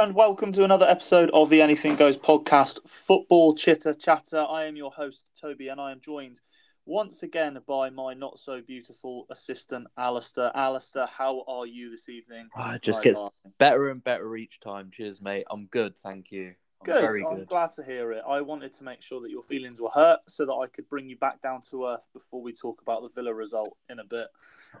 and welcome to another episode of the Anything Goes podcast, Football Chitter Chatter. I am your host, Toby, and I am joined once again by my not so beautiful assistant, Alistair. Alistair, how are you this evening? Oh, it just gets better and better each time. Cheers, mate. I'm good, thank you. I'm good. Very I'm glad to hear it. I wanted to make sure that your feelings were hurt so that I could bring you back down to earth before we talk about the Villa result in a bit.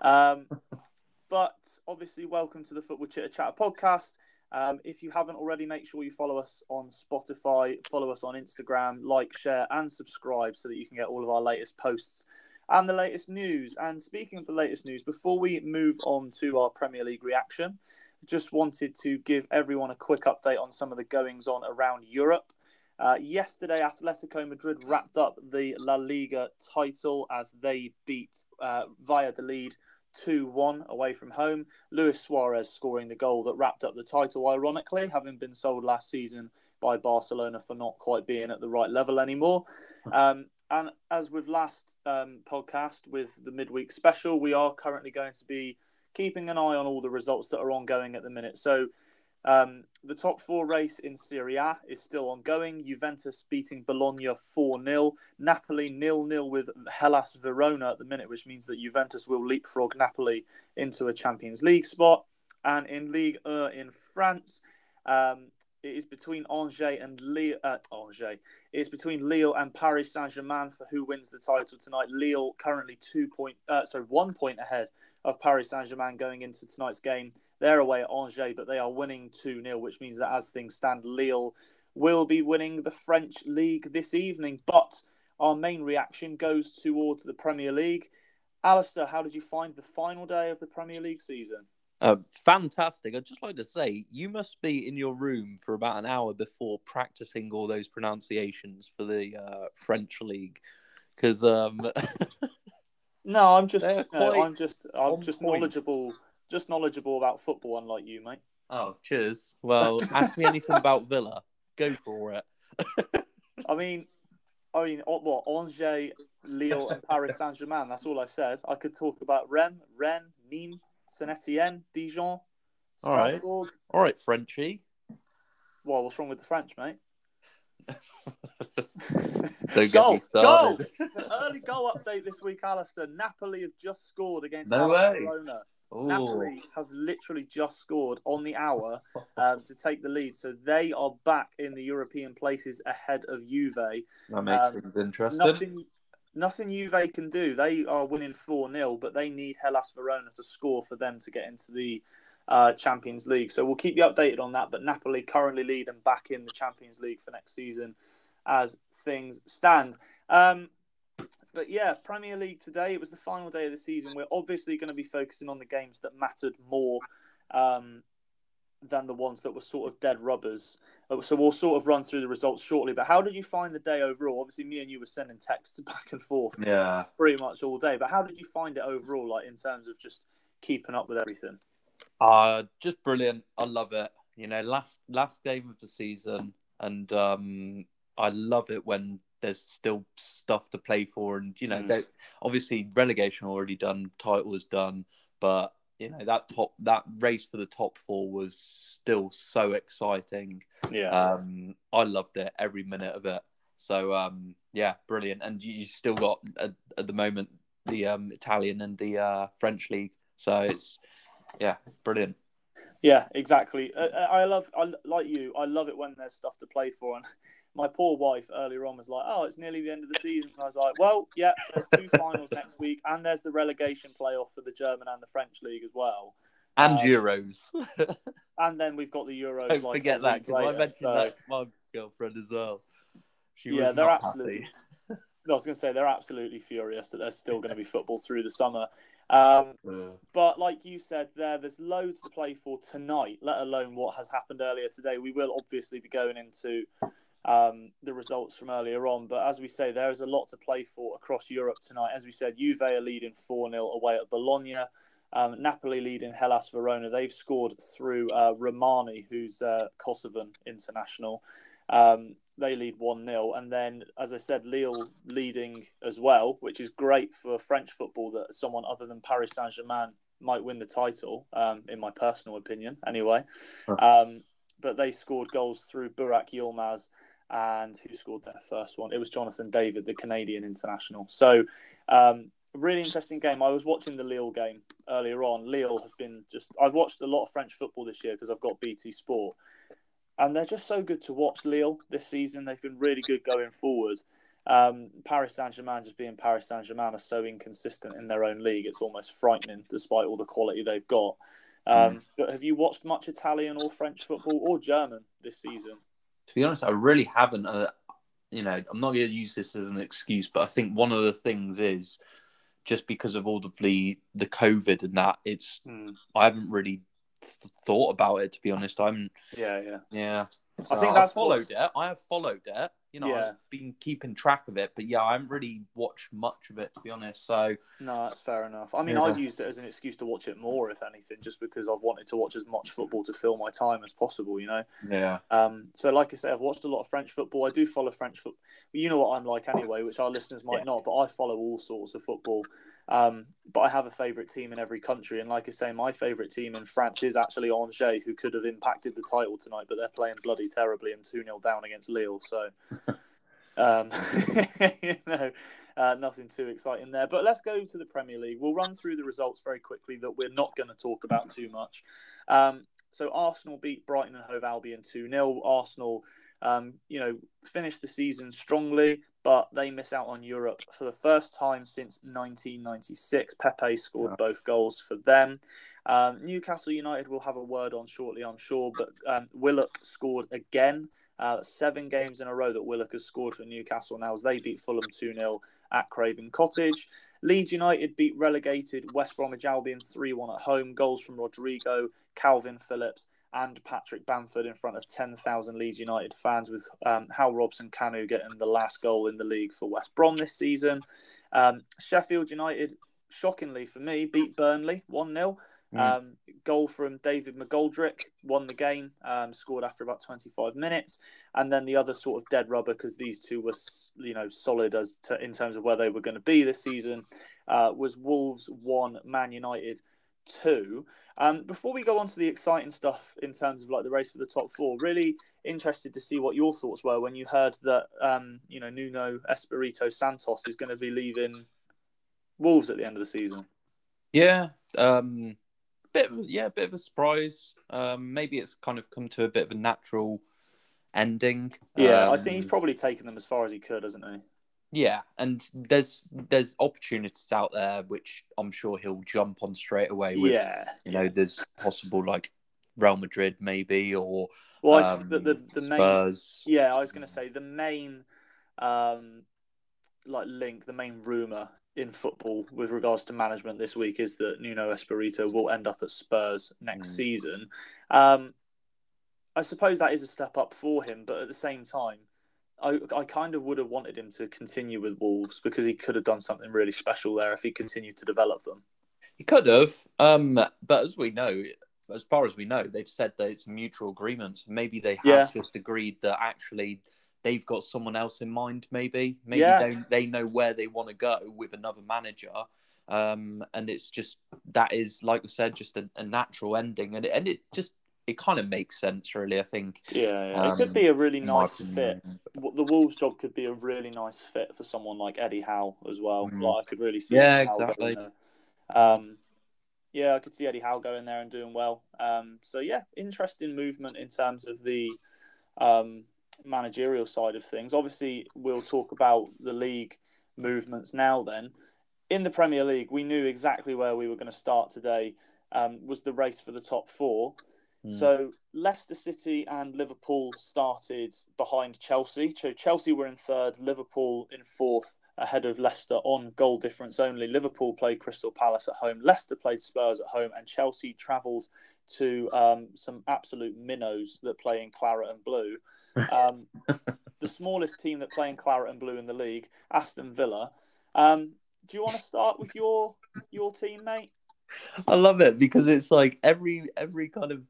Um, but obviously, welcome to the Football Chitter Chatter podcast. Um, if you haven't already, make sure you follow us on Spotify, follow us on Instagram, like, share, and subscribe so that you can get all of our latest posts and the latest news. And speaking of the latest news, before we move on to our Premier League reaction, just wanted to give everyone a quick update on some of the goings on around Europe. Uh, yesterday, Atletico Madrid wrapped up the La Liga title as they beat uh, Valladolid 2 1 away from home. Luis Suarez scoring the goal that wrapped up the title, ironically, having been sold last season by Barcelona for not quite being at the right level anymore. Um, and as with last um, podcast with the midweek special, we are currently going to be keeping an eye on all the results that are ongoing at the minute. So um, the top four race in Serie A is still ongoing. Juventus beating Bologna 4 0. Napoli nil nil with Hellas Verona at the minute, which means that Juventus will leapfrog Napoli into a Champions League spot. And in League 1 in France, um, it is between Angers and Lille. Uh, Angers. It's between Lille and Paris Saint Germain for who wins the title tonight. Lille currently two point, uh, sorry, one point ahead of Paris Saint Germain going into tonight's game. They're away at Angers, but they are winning 2 0, which means that as things stand, Lille will be winning the French league this evening. But our main reaction goes towards the Premier League. Alistair, how did you find the final day of the Premier League season? Uh, fantastic. I'd just like to say, you must be in your room for about an hour before practicing all those pronunciations for the uh, French league. Because. Um... no, I'm just, I'm just, I'm just point. knowledgeable just knowledgeable about football, unlike you, mate. Oh, cheers. Well, ask me anything about Villa. Go for it. I mean, I mean, what Angers, Lille, and Paris Saint Germain. That's all I said. I could talk about Rennes, Rennes, Nîmes, Saint Etienne, Dijon, Strasbourg. All right, all right Frenchy. Well, what's wrong with the French, mate? goal, goal! It's an early goal update this week, Alistair. Napoli have just scored against no Barcelona. Ooh. Napoli have literally just scored on the hour um, to take the lead, so they are back in the European places ahead of Juve. That makes um, things interesting. Nothing, nothing Juve can do. They are winning four 0 but they need Hellas Verona to score for them to get into the uh, Champions League. So we'll keep you updated on that. But Napoli currently lead and back in the Champions League for next season, as things stand. Um, but yeah, Premier League today. It was the final day of the season. We're obviously going to be focusing on the games that mattered more um, than the ones that were sort of dead rubbers. Uh, so we'll sort of run through the results shortly. But how did you find the day overall? Obviously, me and you were sending texts back and forth, yeah, pretty much all day. But how did you find it overall, like in terms of just keeping up with everything? Uh just brilliant. I love it. You know, last last game of the season, and um, I love it when there's still stuff to play for, and you know, mm. obviously relegation already done, title is done, but you know that top that race for the top four was still so exciting. Yeah, um, I loved it every minute of it. So um, yeah, brilliant. And you, you still got at, at, the moment the um, Italian and the uh, French league, so it's yeah, brilliant. Yeah, exactly. Uh, uh, I love, I like you. I love it when there's stuff to play for. And my poor wife earlier on was like, "Oh, it's nearly the end of the season." And I was like, "Well, yeah, there's two finals next week, and there's the relegation playoff for the German and the French league as well, and um, Euros, and then we've got the Euros. Don't like forget that because I mentioned so... that my girlfriend as well. She yeah, they're absolutely. I was going to say they're absolutely furious that there's still going to be football through the summer. Um, yeah. But like you said, there, there's loads to play for tonight. Let alone what has happened earlier today. We will obviously be going into um, the results from earlier on. But as we say, there is a lot to play for across Europe tonight. As we said, Juve are leading 4 0 away at Bologna. Um, Napoli leading Hellas Verona. They've scored through uh, Rrahmani, who's uh, Kosovan international. Um, they lead 1 0. And then, as I said, Lille leading as well, which is great for French football that someone other than Paris Saint Germain might win the title, um, in my personal opinion, anyway. Um, but they scored goals through Burak Yilmaz and who scored their first one? It was Jonathan David, the Canadian international. So, um, really interesting game. I was watching the Lille game earlier on. Lille has been just. I've watched a lot of French football this year because I've got BT Sport, and they're just so good to watch. Lille this season, they've been really good going forward. Um, Paris Saint Germain, just being Paris Saint Germain, are so inconsistent in their own league. It's almost frightening, despite all the quality they've got. Um, mm. But have you watched much Italian or French football or German this season? To be honest, I really haven't. Uh, you know, I'm not going to use this as an excuse, but I think one of the things is just because of all the the COVID and that, it's mm. I haven't really thought about it to be honest. I'm yeah yeah yeah. I think that's I've followed it. I have followed it. You know, yeah. I've been keeping track of it, but yeah, I haven't really watched much of it to be honest. So no, that's fair enough. I mean, yeah. I've used it as an excuse to watch it more, if anything, just because I've wanted to watch as much football to fill my time as possible. You know. Yeah. Um. So, like I say, I've watched a lot of French football. I do follow French football. You know what I'm like anyway, which our listeners might yeah. not, but I follow all sorts of football. Um, but I have a favourite team in every country, and like I say, my favourite team in France is actually Angers, who could have impacted the title tonight, but they're playing bloody terribly and two 0 down against Lille. So, um, you know, uh, nothing too exciting there. But let's go to the Premier League. We'll run through the results very quickly that we're not going to talk about too much. Um, so Arsenal beat Brighton and Hove Albion two 0 Arsenal um, you know, finished the season strongly, but they miss out on Europe for the first time since 1996. Pepe scored yeah. both goals for them. Um, Newcastle United will have a word on shortly, I'm sure, but um, Willock scored again. Uh, seven games in a row that Willock has scored for Newcastle now as they beat Fulham 2 0 at Craven Cottage. Leeds United beat relegated West Bromwich Albion 3 1 at home. Goals from Rodrigo, Kalvin Phillips, and Patrick Bamford in front of 10,000 Leeds United fans, with um, Hal Robson-Kanu getting the last goal in the league for West Brom this season. Um, Sheffield United, shockingly for me, beat Burnley 1 0. Mm. Um, goal from David McGoldrick won the game, um, scored after about 25 minutes, and then the other sort of dead rubber because these two were, you know, solid as to, in terms of where they were going to be this season uh, was Wolves one, Man United two. Um, before we go on to the exciting stuff in terms of like the race for the top four, really interested to see what your thoughts were when you heard that um, you know Nuno Espirito Santos is going to be leaving Wolves at the end of the season. Yeah, um, bit of, yeah, a bit of a surprise. Um, maybe it's kind of come to a bit of a natural ending. Yeah, I think he's um, probably taken them as far as he could, hasn't he? Yeah, and there's there's opportunities out there which I'm sure he'll jump on straight away. With, yeah, you know, there's possible like Real Madrid maybe or well, um, the the, the Spurs. Main, yeah, I was going to say the main um like link, the main rumor in football with regards to management this week is that Nuno Espirito will end up at Spurs next mm. season. Um, I suppose that is a step up for him, but at the same time I, I kind of would have wanted him to continue with Wolves because he could have done something really special there if he continued to develop them. He could have, um, but as we know, as far as we know, they've said that it's mutual agreements. Maybe they have yeah. just agreed that actually they've got someone else in mind. Maybe, maybe yeah. they they know where they want to go with another manager, um, and it's just that is like I said, just a, a natural ending, and it, and it just it kind of makes sense, really. I think. Yeah, yeah. Um, it could be a really nice fit. The Wolves job could be a really nice fit for someone like Eddie Howe as well. Mm-hmm. Like I could really see. Yeah, exactly. Um, yeah, I could see Eddie Howe going there and doing well. Um, so yeah, interesting movement in terms of the um, managerial side of things. Obviously, we'll talk about the league movements now. Then, in the Premier League, we knew exactly where we were going to start today. Um, was the race for the top four. Hmm. So Leicester City and Liverpool started behind Chelsea. So Chelsea were in third, Liverpool in fourth, ahead of Leicester on goal difference only. Liverpool played Crystal Palace at home, Leicester played Spurs at home, and Chelsea travelled to um, some absolute minnows that play in claret and blue. Um, the smallest team that play in claret and blue in the league, Aston Villa. Um, do you want to start with your your team, mate? I love it because it's like every every kind of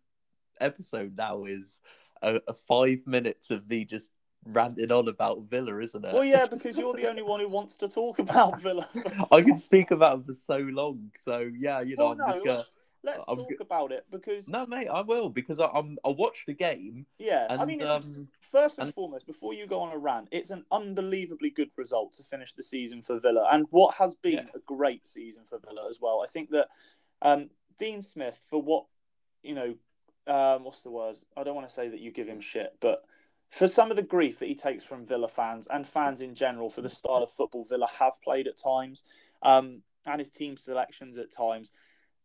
episode now is a, a five minutes of me just ranting on about Villa, isn't it? Well, yeah, because you're the only one who wants to talk about Villa. I can speak about them for so long. So yeah, you know, well, I'm no, just gonna let's I'm talk about it because No, mate, I will because I, I'm. I watched the game. yeah, And, I mean, it's um, first and, and- foremost, before you go on a rant, it's an unbelievably good result to finish the season for Villa, and what has been Yeah. a great season for Villa as well. I think that um, Dean Smith, for what you know, um, what's the word? I don't want to say that you give him shit, but for some of the grief that he takes from Villa fans and fans in general for the style of football Villa have played at times, um, and his team selections at times.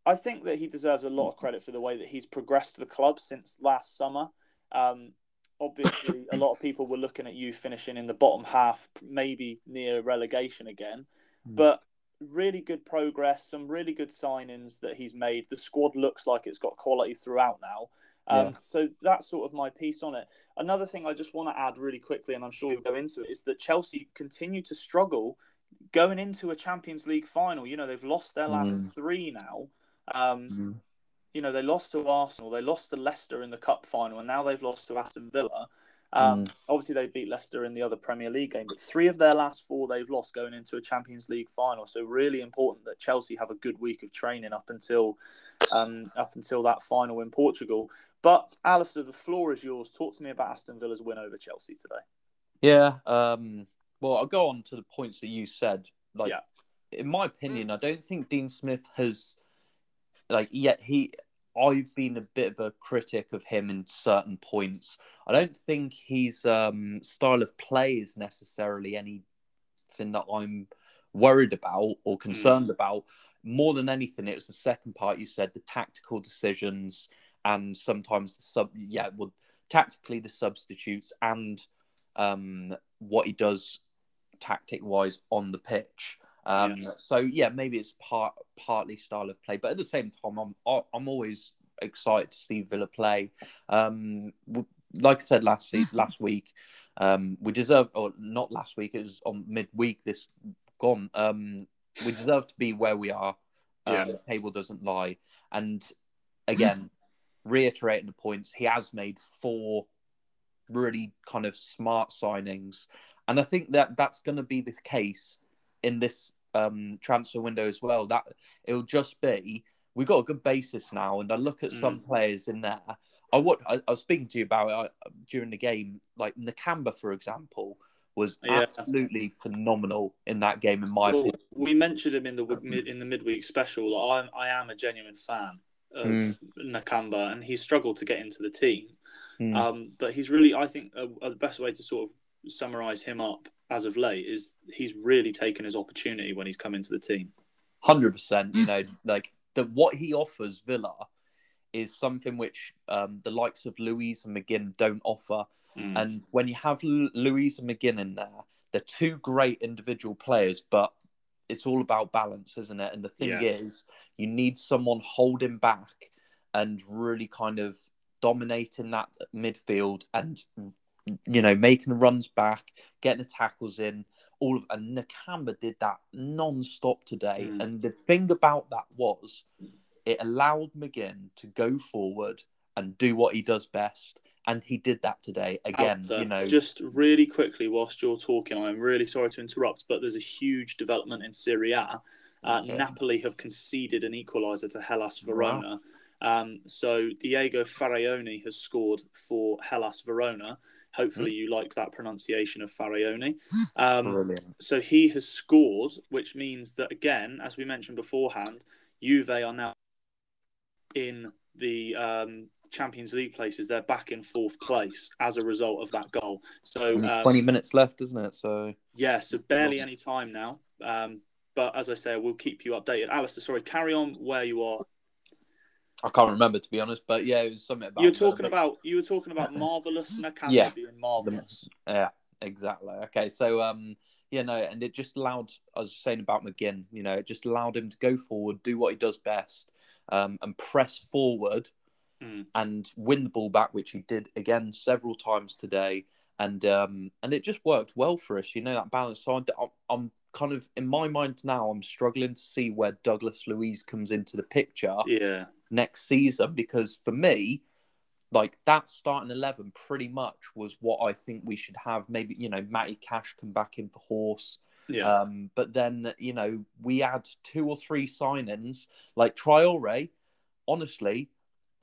I think that he deserves a lot of credit for the way that he's progressed the club since last summer. Um, obviously, a lot of people were looking at you finishing in the bottom half, maybe near relegation again. Mm. But really good progress, some really good signings that he's made. The squad looks like it's got quality throughout now. Um, Yeah. So that's sort of my piece on it. Another thing I just want to add really quickly, and I'm sure you'll go into it, is that Chelsea continue to struggle going into a Champions League final. You know, they've lost their last Mm. three now. Um, Mm. you know, they lost to Arsenal, they lost to Leicester in the cup final, and now they've lost to Aston Villa. Um, Obviously, they beat Leicester in the other Premier League game, but three of their last four they've lost going into a Champions League final. So really important that Chelsea have a good week of training up until um, up until that final in Portugal. But Alistair, the floor is yours. Talk to me about Aston Villa's win over Chelsea today. Yeah. Um, well, I'll go on to the points that you said. Like, Yeah. in my opinion, I don't think Dean Smith has, like, yet he. I've been a bit of a critic of him in certain points. I don't think his um, style of play is necessarily anything that I'm worried about or concerned about. More than anything, it was the second part you said, the tactical decisions and sometimes the sub. Yeah, well, tactically the substitutes and um, what he does tactic wise on the pitch. Um, Yes. So yeah, maybe it's part partly style of play, but at the same time, I'm I'm always excited to see Villa play. Um, like I said last last week, um, we deserve or not last week. It was on midweek. This gone. Um, we deserve to be where we are. Um, The table doesn't lie, and again, reiterating the points, he has made four really kind of smart signings, and I think that that's going to be the case in this um, transfer window as well. That it'll just be we've got a good basis now, and I look at some players in there. I what I, I was speaking to you about it uh, during the game, like Nakamba, for example, was Yeah. absolutely phenomenal in that game, in my Well, opinion. we mentioned him in the in the midweek special. I, I am a genuine fan of Mm. Nakamba, and he's struggled to get into the team. Mm. Um, but he's really, I think, uh, the best way to sort of summarize him up as of late is he's really taken his opportunity when he's come into the team. Hundred percent. You know, like that what he offers Villa is something which um, the likes of Luiz and McGinn don't offer. Mm. And when you have L- Luiz and McGinn in there, they're two great individual players, but it's all about balance, isn't it? And the thing Yeah. is, you need someone holding back and really kind of dominating that midfield and you know making the runs back, getting the tackles in. All of and Nakamba did that non-stop today. Mm. And the thing about that was, it allowed McGinn to go forward and do what he does best. And he did that today again. You know, just really quickly whilst you're talking, I'm really sorry to interrupt, but there's a huge development in Serie A. Uh. Napoli have conceded an equaliser to Hellas Wow. Verona. Um, so Diego Faraoni has scored for Hellas Verona. Hopefully, Hmm. you like that pronunciation of Faraoni. Um, so he has scored, which means that again, as we mentioned beforehand, Juve are now in the um, Champions League places. They're back in fourth place as a result of that goal. So um, Twenty minutes left, isn't it? So yeah, so barely any time now. Um, but as I say, we'll keep you updated. Alistair, sorry, carry on where you are. I can't remember to be honest, but yeah, it was something about You were talking about you were talking about marvelous Nakamba Yeah. being marvelous. Yeah, exactly. Okay, so um, yeah, no, and it just allowed. I was saying about McGinn. You know, it just allowed him to go forward, do what he does best, um, and press forward Mm. and win the ball back, which he did again several times today. And um, and it just worked well for us. You know that balance. So I'm, I'm kind of in my mind now. I'm struggling to see where Douglas Luiz comes into the picture Yeah, next season because for me, like that starting eleven pretty much was what I think we should have. Maybe you know Matty Cash come back in for Hause, yeah, um, but then you know we add two or three signings like Traore. honestly,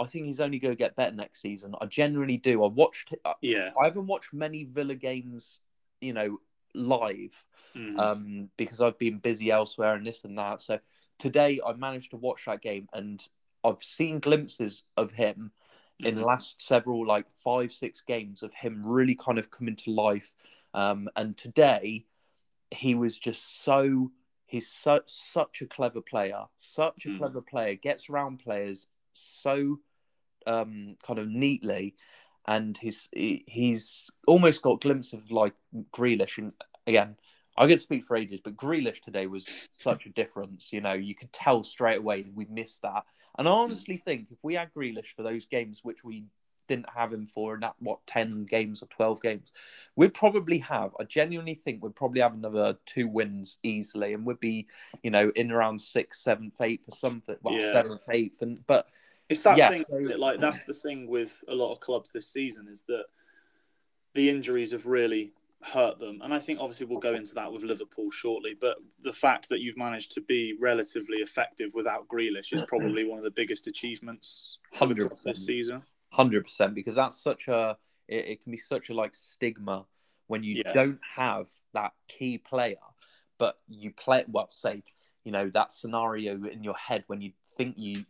I think he's only going to get better next season. I genuinely do. I watched. Yeah. I haven't watched many Villa games, you know, live Mm. um, because I've been busy elsewhere and this and that. So today I managed to watch that game and I've seen glimpses of him in the Mhm. last several like five six games of him really kind of coming to life. Um, and today he was just so he's such such a clever player, such a Mm. clever player. Gets around players so um, kind of neatly, and he's he- he's almost got glimpse of like Grealish. And again, I could speak for ages, but Grealish today was such a difference. You know, you could tell straight away we missed that. And I honestly think if we had Grealish for those games, which we didn't have him for in that what ten games or twelve games, we'd probably have. I genuinely think we'd probably have another two wins easily, and we'd be, you know, in around sixth, seventh, eighth, or something. Well, Yeah. seventh, eighth, and but It's that Yeah, thing, that, like that's the thing with a lot of clubs this season is that the injuries have really hurt them, and I think obviously we'll go into that with Liverpool shortly. But the fact that you've managed to be relatively effective without Grealish is probably one of the biggest achievements club 100%. this season. hundred percent because that's such a it, it can be such a like stigma when you Yeah. don't have that key player, but you play well. Say you know that scenario in your head when you think you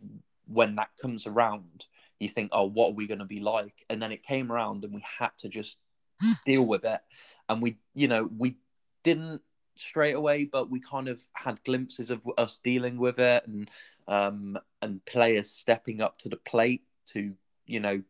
when that comes around, you think, oh, what are we going to be like? And then it came around, and we had to just deal with it, and we you know we didn't straight away, but we kind of had glimpses of us dealing with it and um, and players stepping up to the plate to you know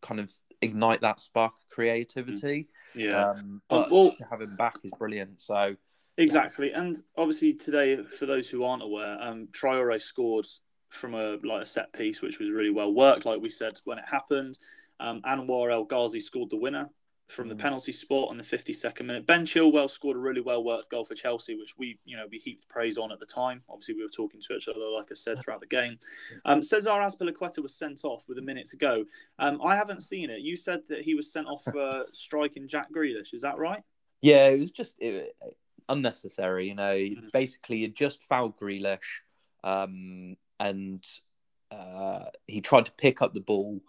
kind of ignite that spark of creativity. Yeah, Um, but well- to have him back is brilliant. So exactly. And obviously today, for those who aren't aware, um, Traore scored from a like a set piece, which was really well worked, like we said when it happened. Um, Anwar El Ghazi scored the winner from the Mm. penalty spot on the 52nd minute. Ben Chilwell scored a really well worked goal for Chelsea, which we you know we heaped praise on at the time. Obviously, we were talking to each other, like I said, throughout the game. Um, Cesar Azpilicueta was sent off with a minute to go. Um, I haven't seen it. You said that he was sent off for striking Jack Grealish. Is that right? yeah, it was just it, unnecessary. You know, Mm. basically he just fouled Grealish, um, and uh, he tried to pick up the ball.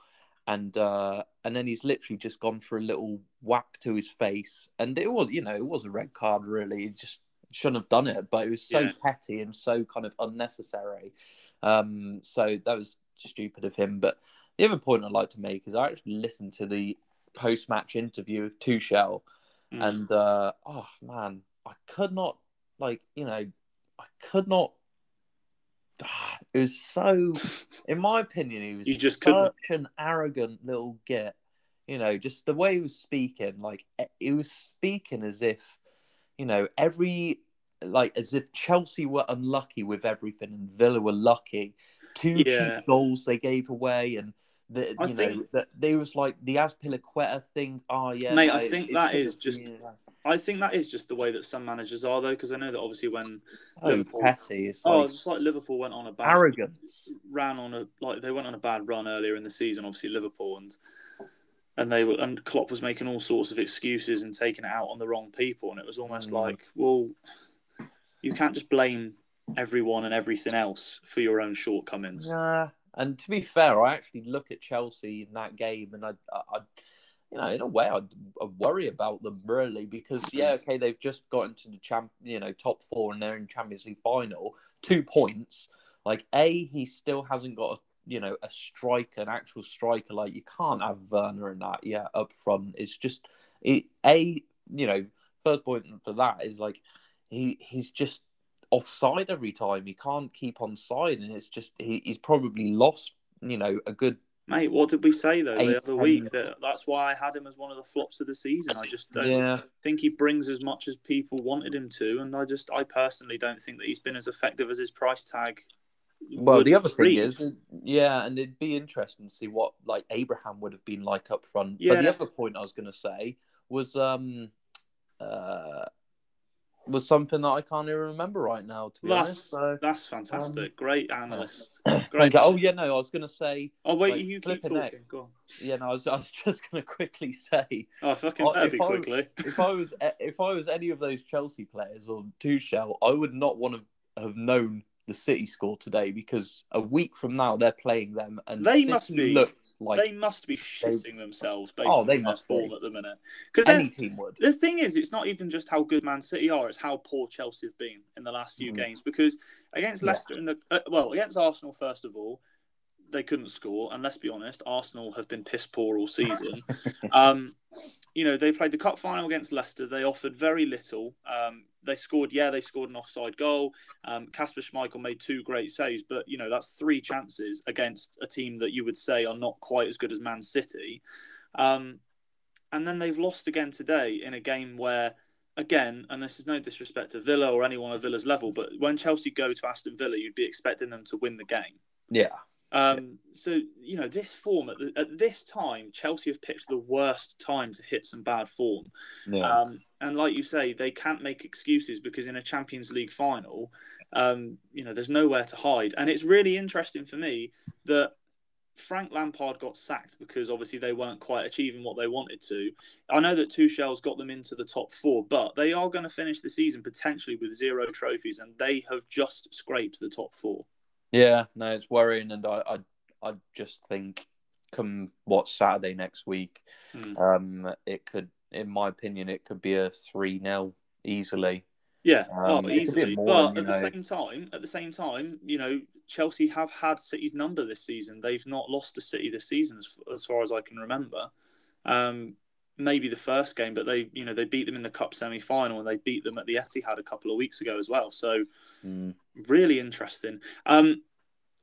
And uh, and then he's literally just gone for a little whack to his face, and it was you know it was a red card really. He just shouldn't have done it, but it was so Yeah. petty and so kind of unnecessary. Um, so that was stupid of him. But the other point I'd like to make is I actually listened to the post match interview of Tuchel, Mm. and uh, oh man, I could not like you know I could not. Ah, It was so, in my opinion, he was You just such couldn't- an arrogant little git. You know, just the way he was speaking, like he was speaking as if, you know, every like as if Chelsea were unlucky with everything and Villa were lucky. Two Yeah. cheap goals they gave away, and the I you know think- that they was like the Azpilicueta thing. Oh yeah, Mate, no, I think it that could is just- been, uh, I think that is just the way that some managers are, though, because I know that obviously when so Liverpool- petty. It's oh, like just like Liverpool went on a bad arrogance. ran on a like they went on a bad run earlier in the season, obviously Liverpool and and they were and Klopp was making all sorts of excuses and taking it out on the wrong people, and it was almost Mm. like, well, you can't just blame everyone and everything else for your own shortcomings. Nah, and to be fair, I actually look at Chelsea in that game, and I, I, I you know, in a way, I, I worry about them really because yeah, mm. okay, they've just got into the champ, you know, top four, and they're in Champions League final, two points. Like a, he still hasn't got a you know a striker, an actual striker. Like you can't have Werner in that yeah up front. It's just it, a you know first point for that is like he he's just offside every time. He can't keep on side, and it's just he, he's probably lost. You know, a good Mate, what did we say though Eight, the other week? That that's why I had him as one of the flops of the season. I just don't yeah. think he brings as much as people wanted him to, and I just I personally don't think that he's been as effective as his price tag. Well, the other thing is, yeah, and it'd be interesting to see what like Abraham would have been like up front. But Yeah. the other point I was going to say was um uh was something that I can't even remember right now. To be honest, that's so that's fantastic. Um, Great analyst. Great. oh yeah, no, I was going to say Oh wait, like, you keep talking. heck. Go on. yeah, no, I was, I was just going to quickly say Oh, fucking better if be I- quickly. if I was eh, if I was any of those Chelsea players or Tuchel, I would not want to have known the City score today because a week from now they're playing them, and They City must be- like they must be shitting themselves based Oh, they must be. at the minute. Because any team would. the thing is, it's not even just how good Man City are; it's how poor Chelsea have been in the last few Mhm. games. Because against Yeah. Leicester, in the uh, well, against Arsenal, first of all, they couldn't score. And let's be honest, Arsenal have been piss poor all season. um, you know, they played the cup final against Leicester. They offered very little. Um, they scored, yeah, they scored an offside goal. Um, Schmeichel made two great saves, but you know that's three chances against a team that you would say are not quite as good as Man City. Um, and then they've lost again today in a game where, again, and this is no disrespect to Villa or anyone at Villa's level, but when Chelsea go to Aston Villa, you'd be expecting them to win the game. Yeah, Um, so you know this form at, the, at this time, Chelsea have picked the worst time to hit some bad form. yeah, Um, and like you say, they can't make excuses because in a Champions League final, um, you know, there's nowhere to hide. And it's really interesting for me that Frank Lampard got sacked because obviously they weren't quite achieving what they wanted to. I know that Tuchel's got them into the top four, but they are going to finish the season potentially with zero trophies, and they have just scraped the top four. Yeah. No, it's worrying, and I, I, I just think come what Saturday next week, Hmm. um, it could, in my opinion, it could be a three 0 easily. Yeah, Um, oh, it could be easily. more, but at the same time, at the same time, you know, Chelsea have had City's number this season. They've not lost to City this season, as, as far as I can remember. Um, maybe the first game, but they, you know, they beat them in the cup semi-final, and they beat them at the Etihad a couple of weeks ago as well. So Mm. really interesting. Um,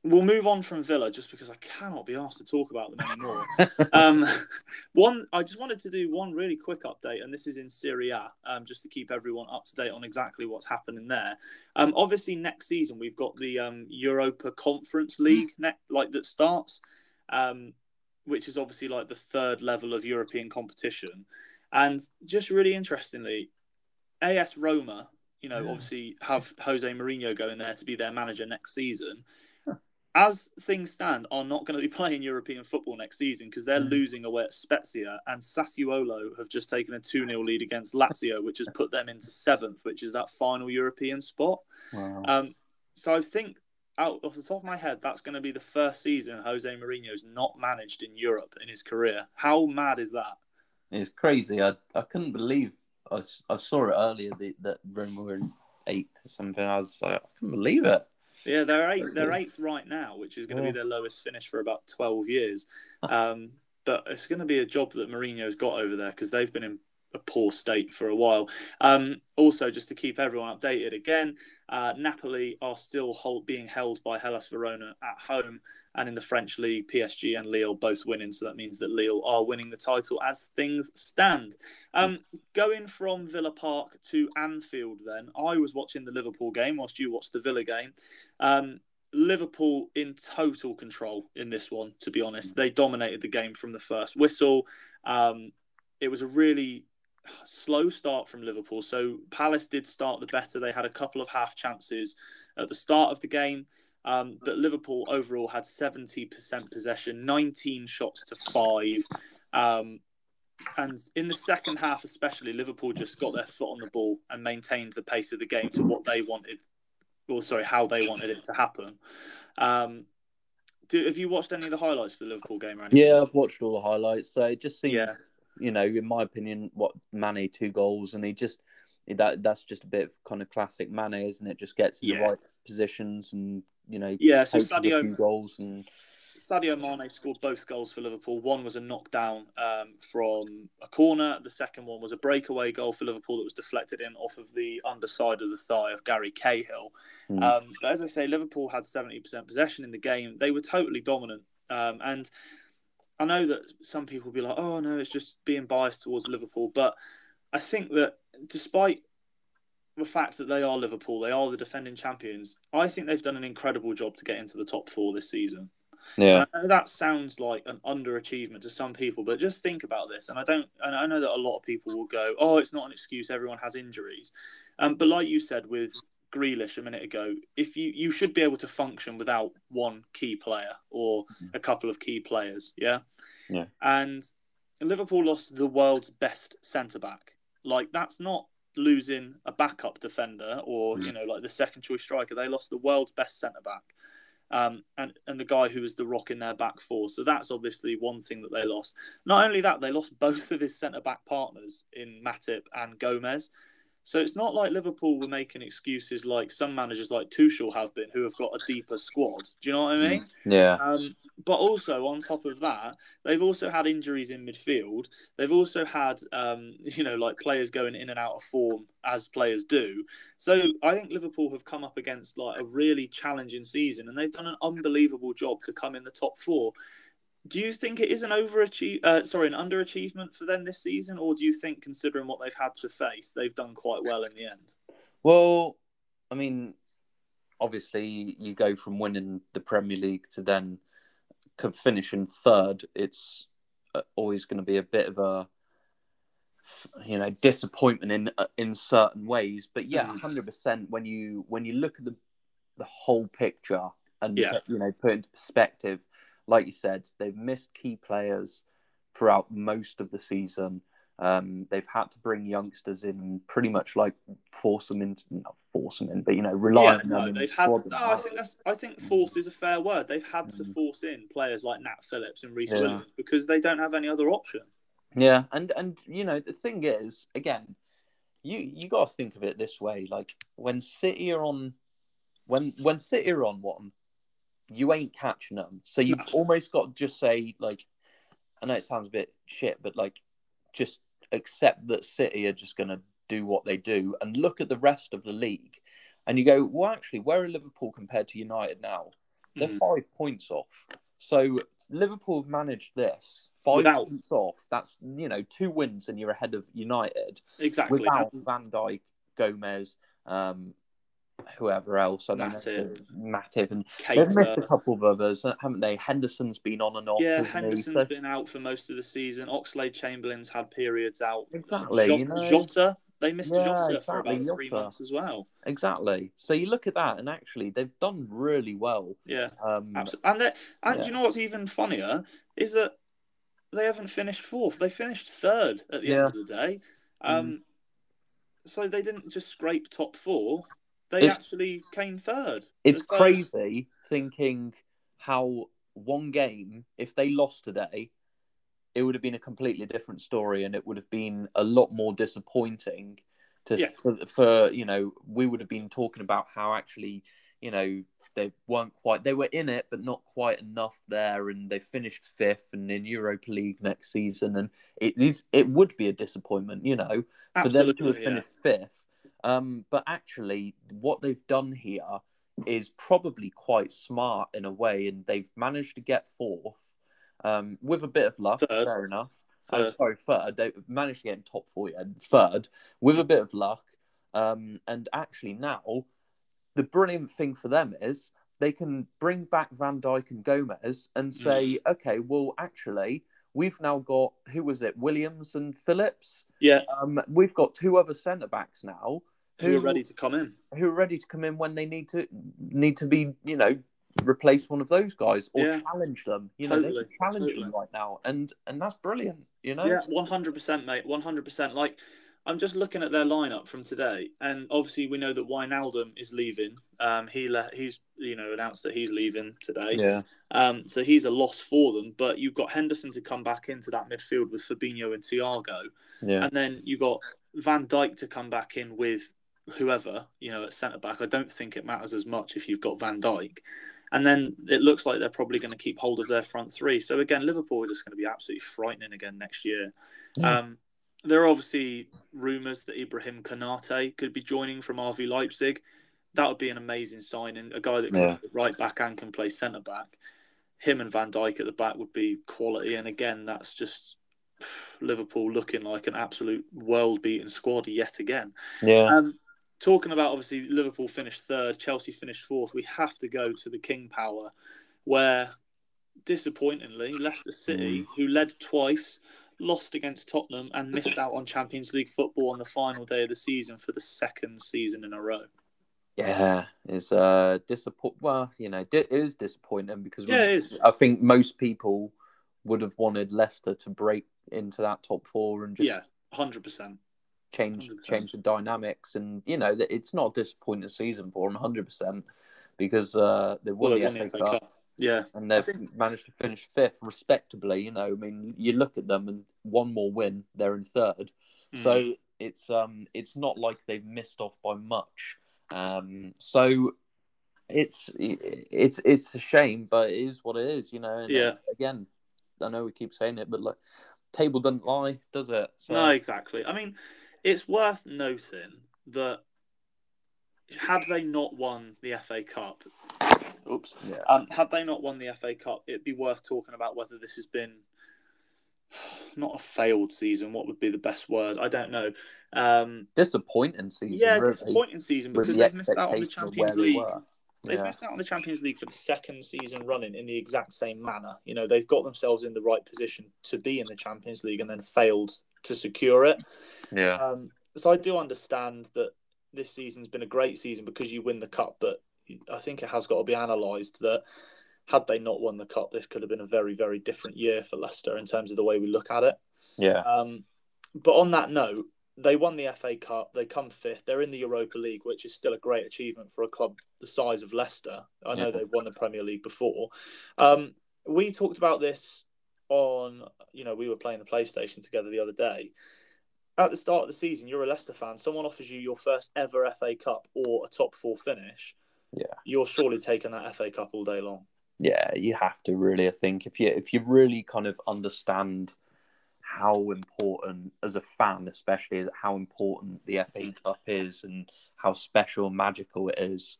we'll move on from Villa just because I cannot be asked to talk about them anymore. um, one, I just wanted to do one really quick update, and this is in Serie A, um, just to keep everyone up to date on exactly what's happening there. Um, obviously, next season we've got the um, Europa Conference League, ne- like that starts, um, which is obviously like the third level of European competition, and just really interestingly, AS Roma, you know, Yeah. obviously have Jose Mourinho going there to be their manager next season as things stand, are not going to be playing European football next season because they're Mm. losing away at Spezia, and Sassuolo have just taken a 2 0 lead against Lazio, which has put them into seventh, which is that final European spot. Wow. Um, so I think, out off the top of my head, that's going to be the first season Jose Mourinho's not managed in Europe in his career. How mad is that? It's crazy. I, I couldn't believe I, I saw it earlier that, that Roma were in eighth or something. I was like, I couldn't believe it. Yeah, they're eight, they're eighth right now, which is going to Yeah. be their lowest finish for about twelve years. Um, but it's going to be a job that Mourinho's got over there because they've been in a poor state for a while. Um, also, just to keep everyone updated again, uh, Napoli are still hold, being held by Hellas Verona at home, and in the French league, PSG and Lille both winning. So that means that Lille are winning the title as things stand. Um, going from Villa Park to Anfield, then I was watching the Liverpool game whilst you watched the Villa game. Um, Liverpool in total control in this one, to be honest. They dominated the game from the first whistle. Um, it was a really slow start from Liverpool. So Palace did start the better. They had a couple of half chances at the start of the game. Um, but Liverpool overall had 70% possession, 19 shots to five. Um, and in the second half, especially, Liverpool just got their foot on the ball and maintained the pace of the game to what they wanted, or sorry, how they wanted it to happen. Um, do, have you watched any of the highlights for the Liverpool game? Or anything? Yeah, I've watched all the highlights. So it just seems, Yeah. You know, in my opinion, what Mane two goals, and he just that that's just a bit of kind of classic Mane, isn't it? Just gets in Yeah. the right positions and you know, Yeah, so takes a few Sadio goals and Sadio Mane scored both goals for Liverpool. One was a knockdown um, from a corner. The second one was a breakaway goal for Liverpool that was deflected in off of the underside of the thigh of Gary Cahill. Hmm. Um, but as I say, Liverpool had 70% possession in the game. They were totally dominant. Um, and I know that some people will be like, oh, no, it's just being biased towards Liverpool. But I think that despite the fact that they are Liverpool, they are the defending champions, I think they've done an incredible job to get into the top four this season. yeah, I know that sounds like an underachievement to some people, but just think about this. And I don't, and I know that a lot of people will go, "Oh, it's not an excuse. Everyone has injuries." Um, but like you said with Grealish a minute ago, if you you should be able to function without one key player or a couple of key players, yeah. Yeah. And Liverpool lost the world's best centre back. Like that's not losing a backup defender or Mm. you know like the second choice striker. They lost the world's best centre back, um, and and the guy who was the rock in their back four. So that's obviously one thing that they lost. Not only that, they lost both of his centre back partners in Matip and Gomez. So it's not like Liverpool were making excuses like some managers like Tuchel have been, who have got a deeper squad. Do you know what I mean? Yeah. Um, but also on top of that, they've also had injuries in midfield. They've also had, um, you know, like players going in and out of form as players do. So I think Liverpool have come up against like a really challenging season, and they've done an unbelievable job to come in the top four. Do you think it is an overachieve? Uh, sorry, an underachievement for them this season, or do you think, considering what they've had to face, they've done quite well in the end? Well, I mean, obviously, you go from winning the Premier League to then finishing third. It's uh, always going to be a bit of a, you know, disappointment in uh, in certain ways. But yeah, Mhm. hundred percent. When you when you look at the the whole picture and Yeah. you know put into perspective, like you said, they've missed key players throughout most of the season. Um, they've had to bring youngsters in pretty much like force them into not force them in, but you know, rely yeah, on them. no, in the they've had. No, I think that's. I think force is a fair word. They've had to Mm. force in players like Nat Phillips and Rhys Yeah. Williams because they don't have any other option. Yeah, and and you know the thing is, again, you you got to think of it this way: like when City are on, when when City are on one, you ain't catching them. So you've No. almost got to just say like, I know it sounds a bit shit, but like, just accept that City are just going to do what they do, and look at the rest of the league, and you go, well, actually, where are Liverpool compared to United now? They're Mhm. five points off. So Liverpool have managed this five Without- points off. That's you know two wins and you're ahead of United Exactly. without Van Dijk, Gomez, um, whoever else. I know, Matip, and they've missed a couple of others, haven't they? Henderson's been on and off. Yeah, hasn't he? Been out for most of the season. Oxlade Chamberlain's had periods out. Exactly, Jota, you know. Jota they missed Yeah, Jota for exactly, about three months as well. exactly. So you look at that, and actually they've done really well. Yeah, Um, absolutely. And and yeah. you know what's even funnier is that they haven't finished fourth. They finished third at the Yeah. Mm. end of the day. Um, so they didn't just scrape top four. They It's- actually came third. It's So- crazy thinking how one game, if they lost today, it would have been a completely different story, and it would have been a lot more disappointing. To Yeah. for, for you know, we would have been talking about how actually, you know, they weren't quite. They were in it, but not quite enough there, and they finished fifth and in Europa League next season, and it is it would be a disappointment, you know, for them to have yeah. finished fifth. Um, but actually, what they've done here is probably quite smart in a way, and they've managed to get fourth um, with a bit of luck. Third. Fair enough. Oh, Third. sorry, third. They managed to get in top four, yeah, third with a bit of luck. Um, and actually, now the brilliant thing for them is they can bring back Van Dijk and Gomez and say, okay, well, actually, we've now got who was it, Williams and Phillips. Yeah, Um, we've got two other centre backs now who are ready to come in. who are ready to come in when they need to need to be, you know, replace one of those guys or Yeah. challenge them. You know, Totally, they can challenge totally. them right now, and and that's brilliant. You know, Yeah, one hundred percent, mate. One hundred percent. Like, I'm just looking at their lineup from today, and obviously we know that Wijnaldum is leaving. Um, he le- he's you know announced that he's leaving today. yeah, Um, so he's a loss for them. But you've got Henderson to come back into that midfield with Fabinho and Thiago, yeah, and then you got Van Dijk to come back in with whoever you know at centre back. I don't think it matters as much if you've got Van Dijk. And then it looks like they're probably going to keep hold of their front three. So again, Liverpool are just going to be absolutely frightening again next year. Yeah. Um, there are obviously rumours that Ibrahim Konaté could be joining from RB Leipzig. That would be an amazing signing. A guy that can Yeah. play right back and can play centre back. Him and Van Dijk at the back would be quality. And again, that's just Liverpool looking like an absolute world beating squad yet again. yeah. Um, talking about obviously Liverpool finished third, Chelsea finished fourth. We have to go to the King Power, where disappointingly Leicester City, who led twice, lost against Tottenham and missed out on Champions League football on the final day of the season for the second season in a row. Yeah, it's uh disappoint. Well, you know, it is disappointing because Yeah, it is. I think most people would have wanted Leicester to break into that top four and just Yeah, hundred percent. Change 100%. change the dynamics, and you know that it's not a disappointing season for them, hundred percent, because uh, they've won Well, the they FA, Cup, Cup. Yeah, and they've think- managed to finish fifth respectably. You know, I mean, you look at them and one more win, they're in third. Mm. So it's um it's not like they've missed off by much. Um, so it's it's it's a shame, but it is what it is, you know. And uh, Yeah. Again, I know we keep saying it, but like, table doesn't lie, does it? So, No, exactly. I mean, it's worth noting that had they not won the FA Cup, oops, yeah. um, had they not won the FA Cup, it'd be worth talking about whether this has been not a failed season. What would be the best word? I don't know. Um, disappointing season. yeah, really, disappointing season because the they've missed out on the expectation of where Champions League. They've Yeah. missed out on the Champions League for the second season running in the exact same manner. You know, they've got themselves in the right position to be in the Champions League and then failed to secure it. Yeah. Um, so I do understand that this season's been a great season because you win the cup, but I think it has got to be analysed that had they not won the cup, this could have been a very, very different year for Leicester in terms of the way we look at it. yeah. Um, but on that note, they won the FA Cup. They come fifth. They're in the Europa League, which is still a great achievement for a club the size of Leicester. I know Yeah. they've won the Premier League before. Um, we talked about this on, you know, we were playing the PlayStation together the other day. At the start of the season, you're a Leicester fan. Someone offers you your first ever FA Cup or a top four finish. Yeah. You're surely taking that FA Cup all day long. Yeah, you have to really. I think if you if you really kind of understand how important, as a fan, especially how important the FA Cup is and how special and magical it is,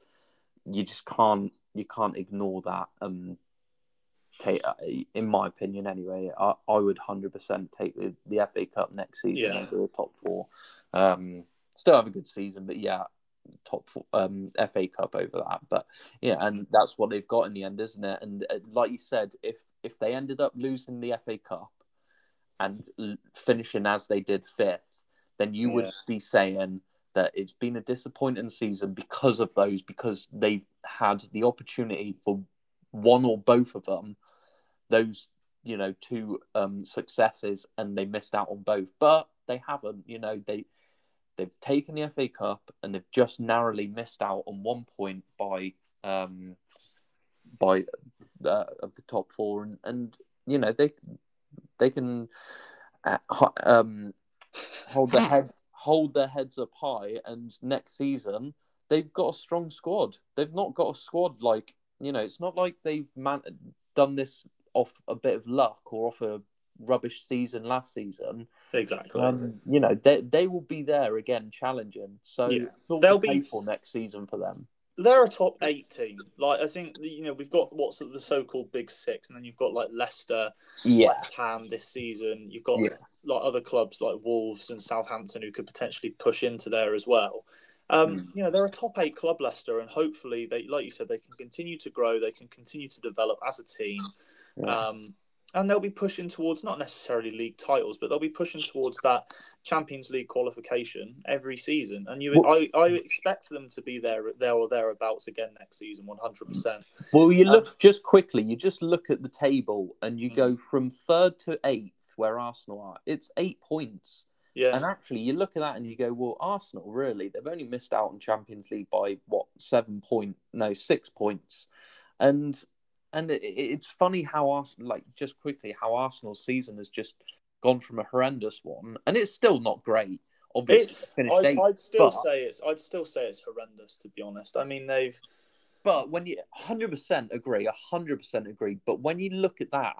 you just can't you can't ignore that. Um, take in my opinion, anyway, I, I would hundred percent take the, the FA Cup next season Yeah. over the top four. Um, still have a good season, but yeah, top four, um FA Cup over that. But yeah, and that's what they've got in the end, isn't it? And uh, like you said, if if they ended up losing the FA Cup and l- finishing as they did fifth, then you would be saying that it's been a disappointing season because of those, because they've had the opportunity for one or both of them, those you know two um successes, and they missed out on both. But they haven't. You know they they've taken the FA Cup and they've just narrowly missed out on one point by um by uh, of the top four and, and you know they they can uh, um hold their head hold their heads up high and next season they've got a strong squad they've not got a squad like you know it's not like they've man- done this off a bit of luck or off a rubbish season last season Exactly. um, you know, they they will be there again challenging. So yeah. they'll be- for next season for them. they're a top eight team. Like I think you know we've got what's the so-called big six, and then you've got like Leicester, Yeah, West Ham this season. You've got Yeah. like other clubs like Wolves and Southampton who could potentially push into there as well. Um, Mm. You know they're a top eight club, Leicester, and hopefully they, like you said, they can continue to grow. They can continue to develop as a team. Yeah. Um, and they'll be pushing towards not necessarily league titles, but they'll be pushing towards that Champions League qualification every season. And you, Well- I, I expect them to be there, there or thereabouts again next season, one hundred percent. Well, you Um, look just quickly. You just look at the table and you Mm. go from third to eighth, where Arsenal are. It's eight points. Yeah, And actually, you look at that and you go, well, Arsenal really they've only missed out on Champions League by what seven point? No, six points. And and it, it- it's funny how Arsenal, like just quickly, how Arsenal's season has just gone from a horrendous one, and it's still not great. Obviously, I'd, eighth, I'd still but- say it's, I'd still say it's horrendous to be honest. I mean, they've But when you 100% agree, 100% agree. But when you look at that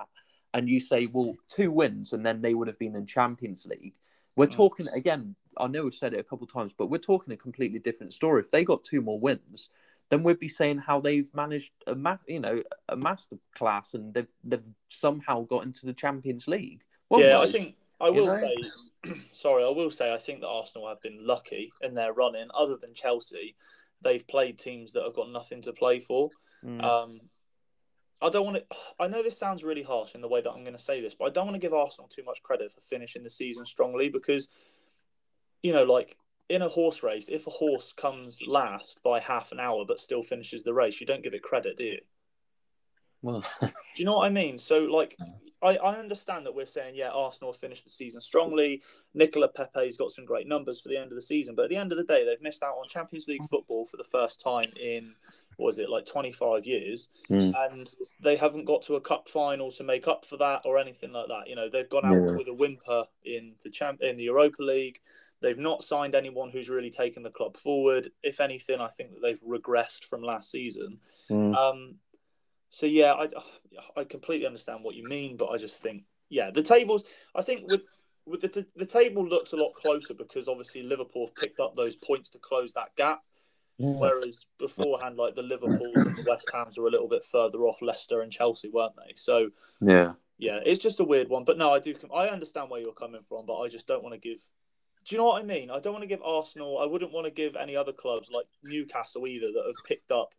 and you say, well, two wins and then they would have been in Champions League, we're Mm. talking again. I know we've said it a couple of times, but we're talking a completely different story. If they got two more wins, then we'd be saying how they've managed a ma- you know a master class and they've they've somehow got into the Champions League. won't yeah, I think I will know? say, sorry, I will say, I think that Arsenal have been lucky in their running. Other than Chelsea, they've played teams that have got nothing to play for. Mm. Um, I don't want to. I know this sounds really harsh in the way that I'm going to say this, but I don't want to give Arsenal too much credit for finishing the season strongly because, you know, like in a horse race, if a horse comes last by half an hour but still finishes the race, you don't give it credit, do you? well, Do you know what I mean? So, like, I, I understand that we're saying, yeah, Arsenal finished the season strongly. Nicola Pepe's got some great numbers for the end of the season, but at the end of the day, they've missed out on Champions League football for the first time in what was it like 25 years Mm. and they haven't got to a cup final to make up for that or anything like that you know they've gone out Yeah. with a whimper in the champ in the europa league they've not signed anyone who's really taken the club forward if anything i think that they've regressed from last season Mm. um so yeah i i completely understand what you mean but i just think yeah the tables i think with with the, the table looks a lot closer because obviously Liverpool have picked up those points to close that gap. Whereas beforehand, like the Liverpools and the West Hams were a little bit further off Leicester and Chelsea, weren't they? So yeah. yeah, it's just a weird one. But no, I do. I understand where you're coming from, but I just don't want to give. Do you know what I mean? I don't want to give Arsenal. I wouldn't want to give any other clubs like Newcastle either that have picked up.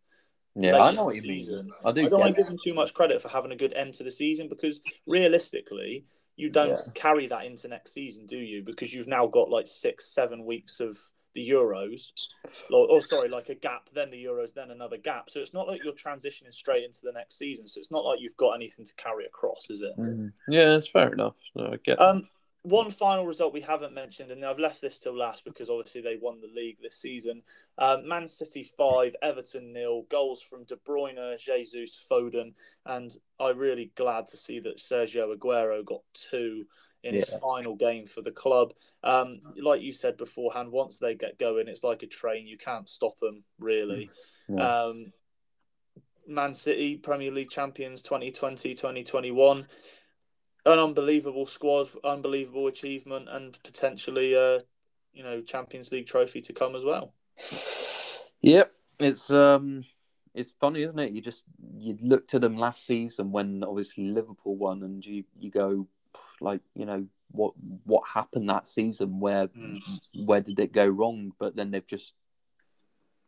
Yeah, I know what you mean. I do. I don't want to give them too much credit for having a good end to the season because realistically, you don't Yeah. carry that into next season, do you? Because you've now got like six, seven weeks of the Euros, or, or sorry, like a gap, then the Euros, then another gap. So it's not like you're transitioning straight into the next season. So it's not like you've got anything to carry across, is it? Mm. Yeah, that's fair enough. No, I get. Um, one final result we haven't mentioned, and I've left this till last because obviously they won the league this season. Um, Man City five, Everton nil. Goals from De Bruyne, Jesus, Foden, and I'm really glad to see that Sergio Aguero got two in his final game for the club. Um, like you said beforehand, once they get going, it's like a train. You can't stop them really. Yeah. Um, Man City, Premier League champions 2020 2021. An unbelievable squad, unbelievable achievement, and potentially a you know Champions League trophy to come as well. Yep, it's um, it's funny, isn't it? You just you looked at them last season when obviously Liverpool won, and you you go like you know what what happened that season? Where Mm. where did it go wrong? But then they've just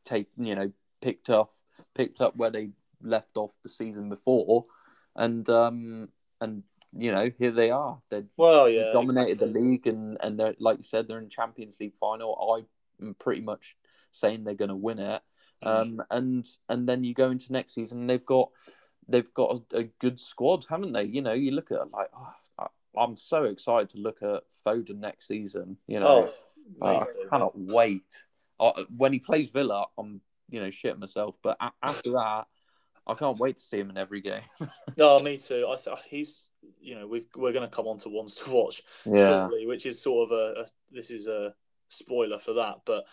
taken you know picked up picked up where they left off the season before, and um and you know here they are. They're Well, yeah, dominated exactly. the league, and and they're like you said, they're in Champions League final. I'm pretty much saying they're going to win it. Mm. Um, and and then you go into next season, and they've got they've got a, a good squad, haven't they? You know, you look at it like, oh, I, I'm so excited to look at Foden next season. You know, Oh, Uh, I cannot wait. Uh, when he plays Villa, I'm you know shitting myself. But a- after that, I can't wait to see him in every game. no, me too. I th- he's you know we've we're going to come on to ones to watch yeah, shortly, which is sort of a, a this is a spoiler for that, but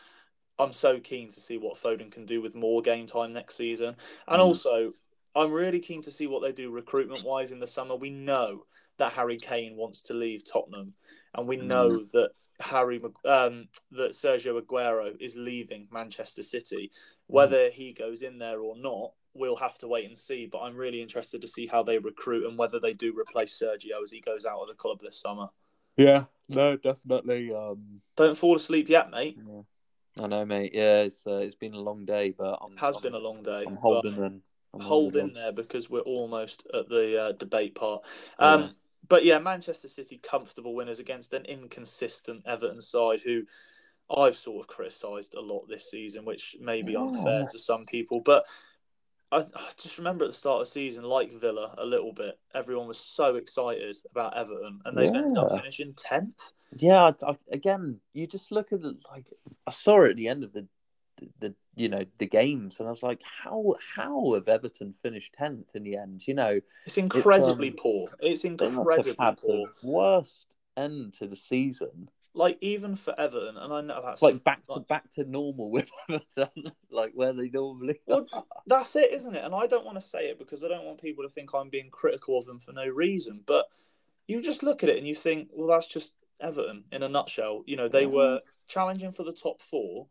I'm so keen to see what Foden can do with more game time next season, and Mm. also I'm really keen to see what they do recruitment wise in the summer. We know that Harry Kane wants to leave Tottenham, and we know that Harry um, that Sergio Aguero is leaving Manchester City. Whether he goes in there or not, we'll have to wait and see. But I'm really interested to see how they recruit and whether they do replace Sergio as he goes out of the club this summer. yeah, no, definitely. Um, Don't fall asleep yet, mate. Yeah. I know, mate. Yeah, it's uh, it's been a long day, but I'm, Has I'm, been a long day. I'm holding in. I'm hold holding in there because we're almost at the uh, debate part. Um, Yeah. But yeah, Manchester City comfortable winners against an inconsistent Everton side who I've sort of criticised a lot this season, which may be unfair Yeah. to some people. But I, I just remember at the start of the season, like Villa, a little bit, everyone was so excited about Everton, and they've ended up finishing tenth. Yeah, I, I, again, you just look at the like. I saw it at the end of the, the, the you know the games, and I was like, how how have Everton finished tenth in the end? You know, It's incredibly um, poor. It's incredibly poor. worst end to the season. Like even for Everton, and I know that's Like back to like- back to normal with Everton, like where they normally. Well, that's it, isn't it? And I don't want to say it because I don't want people to think I'm being critical of them for no reason. But you just look at it and you think, well, that's just Everton in a nutshell. You know, they were challenging for the top four,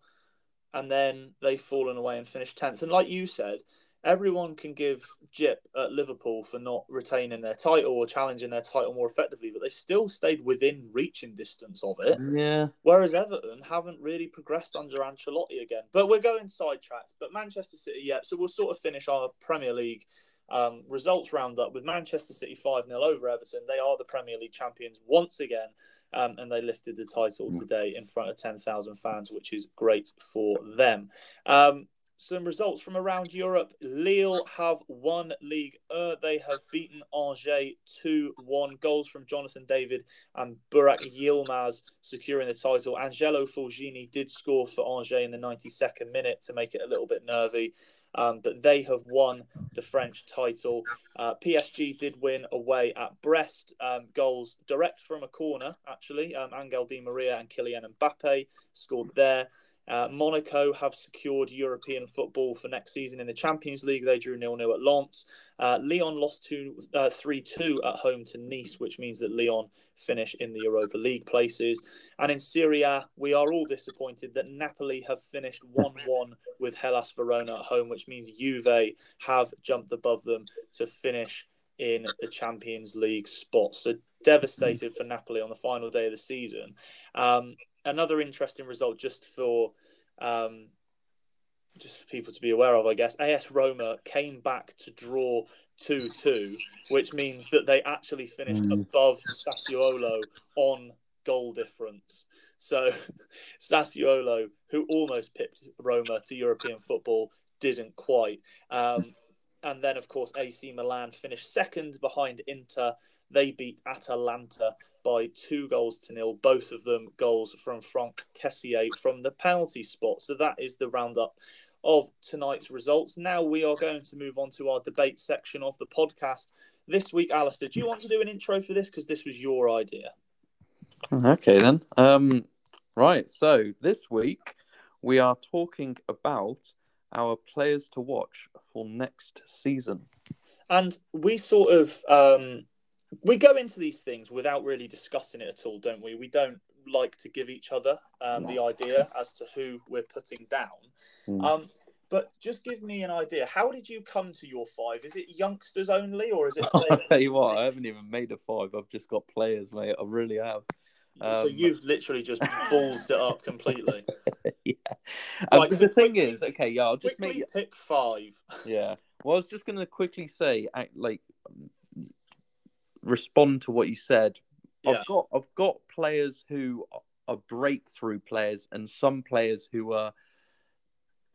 and then they've fallen away and finished tenth. And like you said, everyone can give Jip at Liverpool for not retaining their title or challenging their title more effectively, but they still stayed within reaching distance of it. yeah, Whereas Everton haven't really progressed under Ancelotti again. But we're going sidetracked. But Manchester City, yeah. So we'll sort of finish our Premier League um, results roundup with Manchester City 5 0 over Everton. They are the Premier League champions once again. Um, and they lifted the title Mm. today in front of 10,000 fans, which is great for them. Um, some results from around Europe. Lille have won League They have beaten Angers 2 1. Goals from Jonathan David and Burak Yilmaz securing the title. Angelo Fulgini did score for Angers in the 92nd minute to make it a little bit nervy. Um, but they have won the French title. Uh, PSG did win away at Brest. Um, goals direct from a corner, actually. Um, Angel Di Maria and Kylian Mbappe scored there. Uh, Monaco have secured European football for next season in the Champions League. They drew nil nil at Lens. Uh, Lyon lost uh, three two at home to Nice, which means that Lyon finish in the Europa League places. And in Serie A, we are all disappointed that Napoli have finished one one with Hellas Verona at home, which means Juve have jumped above them to finish in the Champions League spot. So devastated for Napoli on the final day of the season. Um, another interesting result just for um, just for people to be aware of, I guess. AS Roma came back to draw 2 2, which means that they actually finished mm. above Sassuolo on goal difference. So Sassuolo, who almost pipped Roma to European football, didn't quite. Um, and then, of course, AC Milan finished second behind Inter. They beat Atalanta by two goals to nil, both of them goals from Franck Kessié from the penalty spot. So that is the roundup of tonight's results. Now we are going to move on to our debate section of the podcast. This week, Alistair, do you want to do an intro for this? Because this was your idea. Okay, then. Um, right. So this week, we are talking about our players to watch for next season. And we sort of um, we go into these things without really discussing it at all, don't we? We don't like to give each other um, the idea as to who we're putting down. Mm. Um, but just give me an idea. How did you come to your five? Is it youngsters only, or is it? I'll tell you what, I haven't even made a five. I've just got players, mate. I really have. Um, so you've literally just ballsed it up completely. yeah. Um, so the quickly, thing is, okay, yeah, I'll just make pick five. Yeah. Well, I was just going to quickly say, like, respond to what you said. Yeah. I've got I've got players who are breakthrough players and some players who are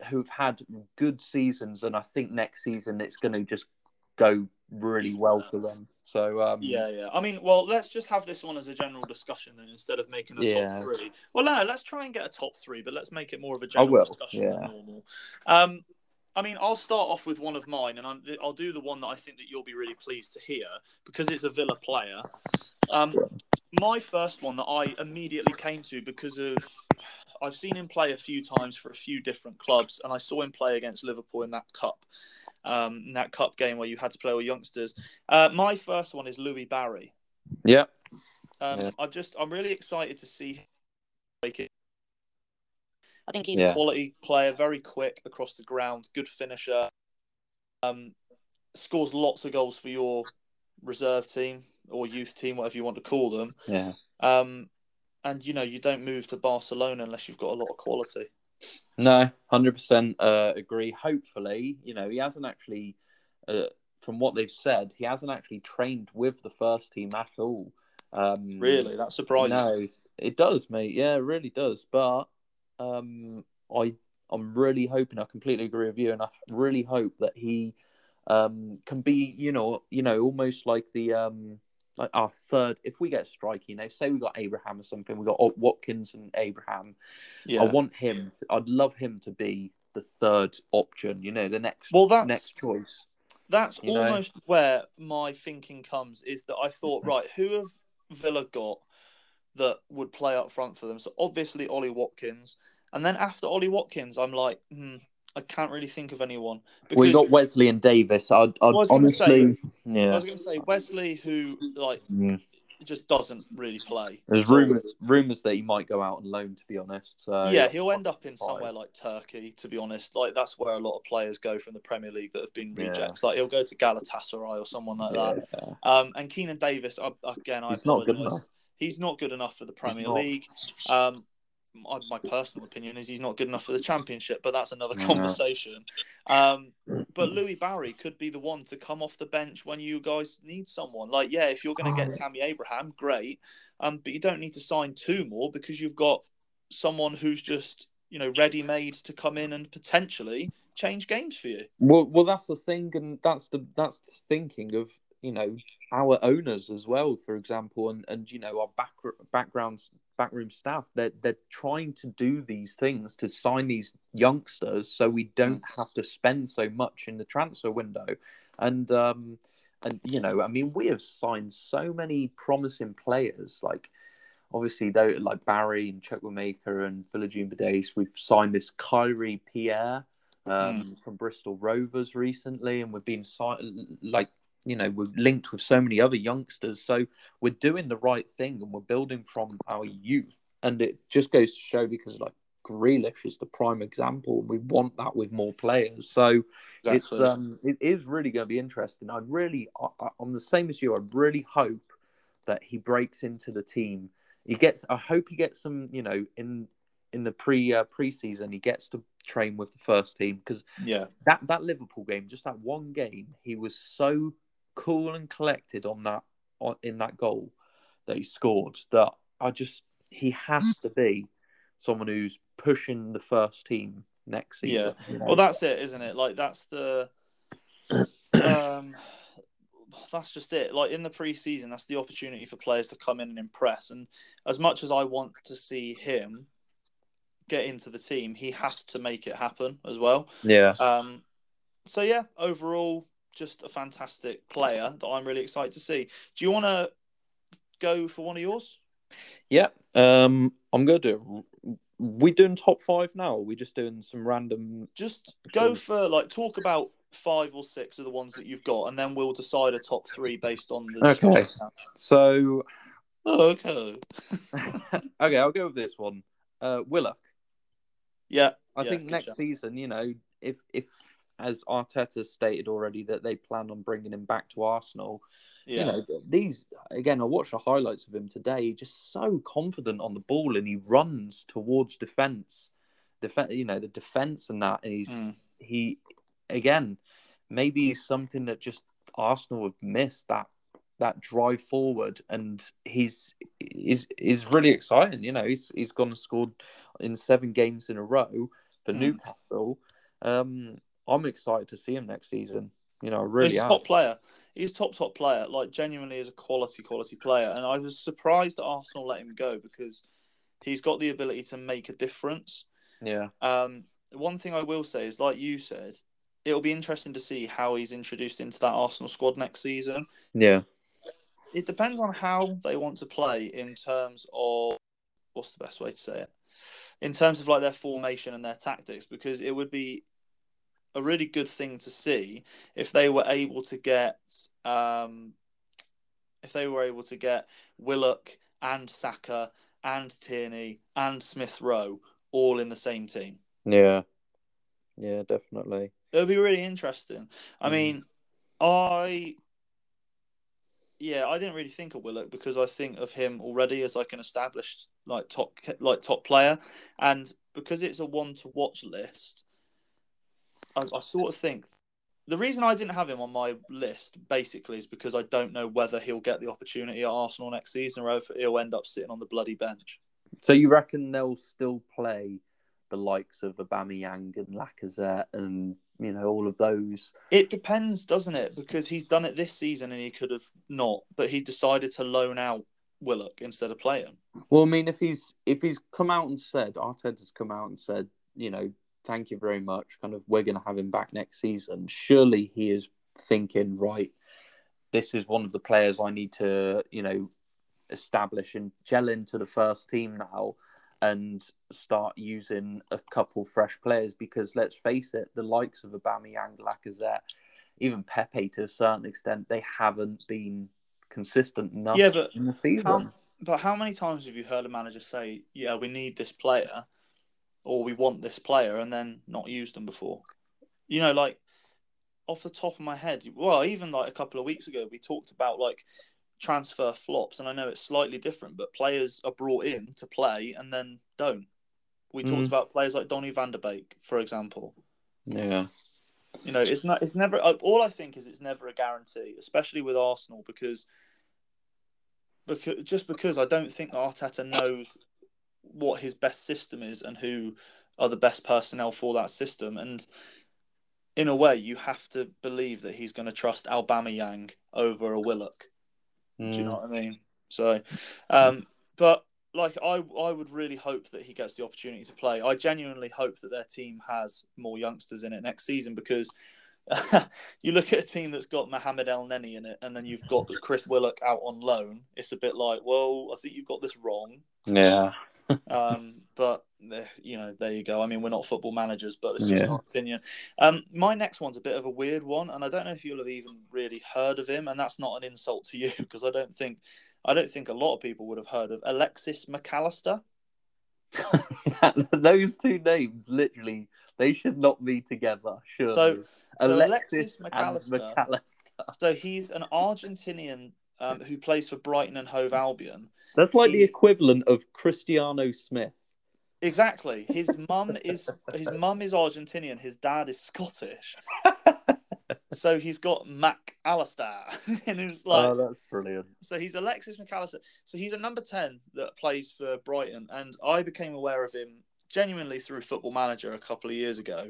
who've had good seasons and I think next season it's going to just go really well for them. So um, yeah, yeah. I mean, well, let's just have this one as a general discussion then instead of making a yeah. top three. Well, no, let's try and get a top three, but let's make it more of a general discussion yeah. than normal. Um, I mean, I'll start off with one of mine, and i will do the one that I think that you'll be really pleased to hear because it's a Villa player. Um, my first one that I immediately came to because of I've seen him play a few times for a few different clubs, and I saw him play against Liverpool in that cup, um, in that cup game where you had to play all youngsters. Uh, my first one is Louis Barry. Yeah. Um, yeah. I just I'm really excited to see I think he's yeah. a quality player, very quick across the ground, good finisher. Um, scores lots of goals for your reserve team or youth team, whatever you want to call them. Yeah. Um, and you know you don't move to Barcelona unless you've got a lot of quality. No, hundred uh, percent agree. Hopefully, you know he hasn't actually, uh, from what they've said, he hasn't actually trained with the first team at all. Um, really, that surprises. No, it does, mate. Yeah, it really does. But um, I I'm really hoping. I completely agree with you, and I really hope that he um, can be, you know, you know, almost like the um, like our third. If we get striking, they say we got Abraham or something. We got Watkins and Abraham. Yeah. I want him. I'd love him to be the third option. You know, the next well, that's, next choice. That's almost know? where my thinking comes. Is that I thought, right, who have Villa got that would play up front for them. So obviously Ollie Watkins, and then after Ollie Watkins, I'm like, hmm, I can't really think of anyone. Because we got Wesley and Davis. I'd, I'd I honestly, say, yeah. I was going to say Wesley, who like yeah. just doesn't really play. There's rumors rumors that he might go out on loan. To be honest, so, yeah, he'll end up in somewhere like Turkey. To be honest, like that's where a lot of players go from the Premier League that have been rejects. Yeah. Like he'll go to Galatasaray or someone like that. Um, and Keinan Davis, again, I He's not good enough he's not good enough for the Premier League. Um, my, my, personal opinion is he's not good enough for the Championship, but that's another conversation. Um, but Louis Barry could be the one to come off the bench when you guys need someone. Like, yeah, if you're going to get Tammy Abraham, great, um, but you don't need to sign two more because you've got someone who's just you know, ready made to come in and potentially change games for you. Well, well, that's the thing, and that's the that's the thinking of you know our owners as well, for example, and and you know our back backgrounds backroom staff. They're they're trying to do these things to sign these youngsters, so we don't mm. have to spend so much in the transfer window, and um and you know, I mean, we have signed so many promising players, like obviously though like Barry and Chukwuemeka and Philogene Bidace, we've signed this Kyrie Pierre um, mm. from Bristol Rovers recently, and we've been signed like you know we're linked with so many other youngsters. So we're doing the right thing, and we're building from our youth. And it just goes to show because like Grealish is the prime example, and we want that with more players. So exactly. it's um it is really going to be interesting. I really, I, I'm the same as you. I really hope that he breaks into the team. He gets. I hope he gets some. You know, in in the pre uh, preseason, he gets to train with the first team because yeah, that that Liverpool game, just that one game, he was so cool and collected on that on, in that goal that he scored. That I just he has to be someone who's pushing the first team next season. Yeah, you know? well, that's it, isn't it? Like that's the um, that's just it. Like in the preseason, that's the opportunity for players to come in and impress. And as much as I want to see him get into the team, he has to make it happen as well. Yeah. Um. So yeah, overall, just a fantastic player that I'm really excited to see. Do you want to go for one of yours? Yeah. Um. I'm gonna do. We doing top five now? Or we just doing some random? Just go for like talk about five or six of the ones that you've got, and then we'll decide a top three based on the. Okay. So. Oh, okay. okay, I'll go with this one. Uh, Willock. Yeah, I yeah, think next job. season, you know, if if as Arteta stated already that they plan on bringing him back to Arsenal, yeah. you know, these again, I watched the highlights of him today. He's just so confident on the ball, and he runs towards defense, defense, you know, the defense and that, and he's mm. he again, maybe he's something that just Arsenal have missed that that drive forward, and he's is is really exciting. You know, he's he's gone and scored in seven games in a row for mm. Newcastle. Um, I'm excited to see him next season. You know, really. He's top player. He's top top player. Like genuinely, is a quality quality player, and I was surprised that Arsenal let him go because he's got the ability to make a difference. Yeah. Um, one thing I will say is, like you said, it'll be interesting to see how he's introduced into that Arsenal squad next season. Yeah it depends on how they want to play in terms of what's the best way to say it in terms of like their formation and their tactics because it would be a really good thing to see if they were able to get um, if they were able to get Willock and Saka and Tierney and Smith Rowe all in the same team. Yeah. Yeah, definitely. It would be really interesting. I mm. mean, I yeah, I didn't really think of Willock because I think of him already as like an established like top like top player, and because it's a one to watch list, I, I, sort of think the reason I didn't have him on my list basically is because I don't know whether he'll get the opportunity at Arsenal next season or if he'll end up sitting on the bloody bench. So you reckon they'll still play the likes of Aubameyang and Lacazette and you know all of those. It depends, doesn't it? Because he's done it this season and he could have not, but he decided to loan out Willock instead of play him. Well, I mean, if he's if he's come out and said Arteta's come out and said, you know, thank you very much, kind of we're going to have him back next season. Surely he is thinking, right, this is one of the players I need to, you know, establish and gel into the first team now and start using a couple fresh players because let's face it, the likes of Aubameyang, Lacazette, even Pepe to a certain extent, they haven't been consistent enough yeah, but in the season. How, but how many times have you heard a manager say, "Yeah, we need this player," or "We want this player," and then not used them before? You know, like off the top of my head, well, even like a couple of weeks ago, we talked about like transfer flops, and I know it's slightly different, but players are brought in to play and then don't. We mm. talked about players like Donny van der Beek, for example. Yeah. You know, it's not. It's never. All I think is it's never a guarantee, especially with Arsenal, because because just because I don't think that Arteta knows what his best system is and who are the best personnel for that system. And in a way, you have to believe that he's going to trust Aubameyang over a Willock. Mm. Do you know what I mean? So, um, but like I, I would really hope that he gets the opportunity to play. I genuinely hope that their team has more youngsters in it next season because you look at a team that's got Mohamed Elneny in it, and then you've got Chris Willock out on loan. It's a bit like, well, I think you've got this wrong. Yeah. Um, but eh, you know, there you go. I mean, we're not football managers, but it's just yeah. our opinion. Um, my next one's a bit of a weird one, and I don't know if you'll have even really heard of him. And that's not an insult to you because I don't think, I don't think a lot of people would have heard of Alexis Mac Allister. Those two names, literally, they should not be together. Sure. So, so Alexis, Alexis Mac Allister. Mac Allister. So he's an Argentinian um, who plays for Brighton and Hove Albion. That's like the equivalent of Cristiano Smith. Exactly. His mum is his mum is Argentinian. His dad is Scottish. so he's got Mac Allister, and it's oh, like, oh, that's brilliant. So he's Alexis Mac Allister. So he's a number ten that plays for Brighton, and I became aware of him genuinely through Football Manager a couple of years ago,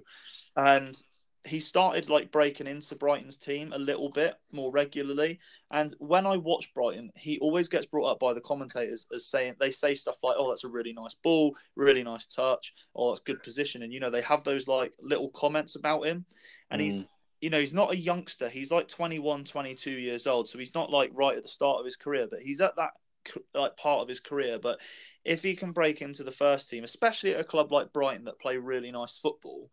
and he started like breaking into Brighton's team a little bit more regularly. And when I watch Brighton, he always gets brought up by the commentators as saying they say stuff like, "Oh, that's a really nice ball, really nice touch, or oh, it's good position." And you know, they have those like little comments about him. And mm. he's you know, he's not a youngster. He's like 21, 22 years old. So he's not like right at the start of his career, but he's at that like part of his career. But if he can break into the first team, especially at a club like Brighton that play really nice football,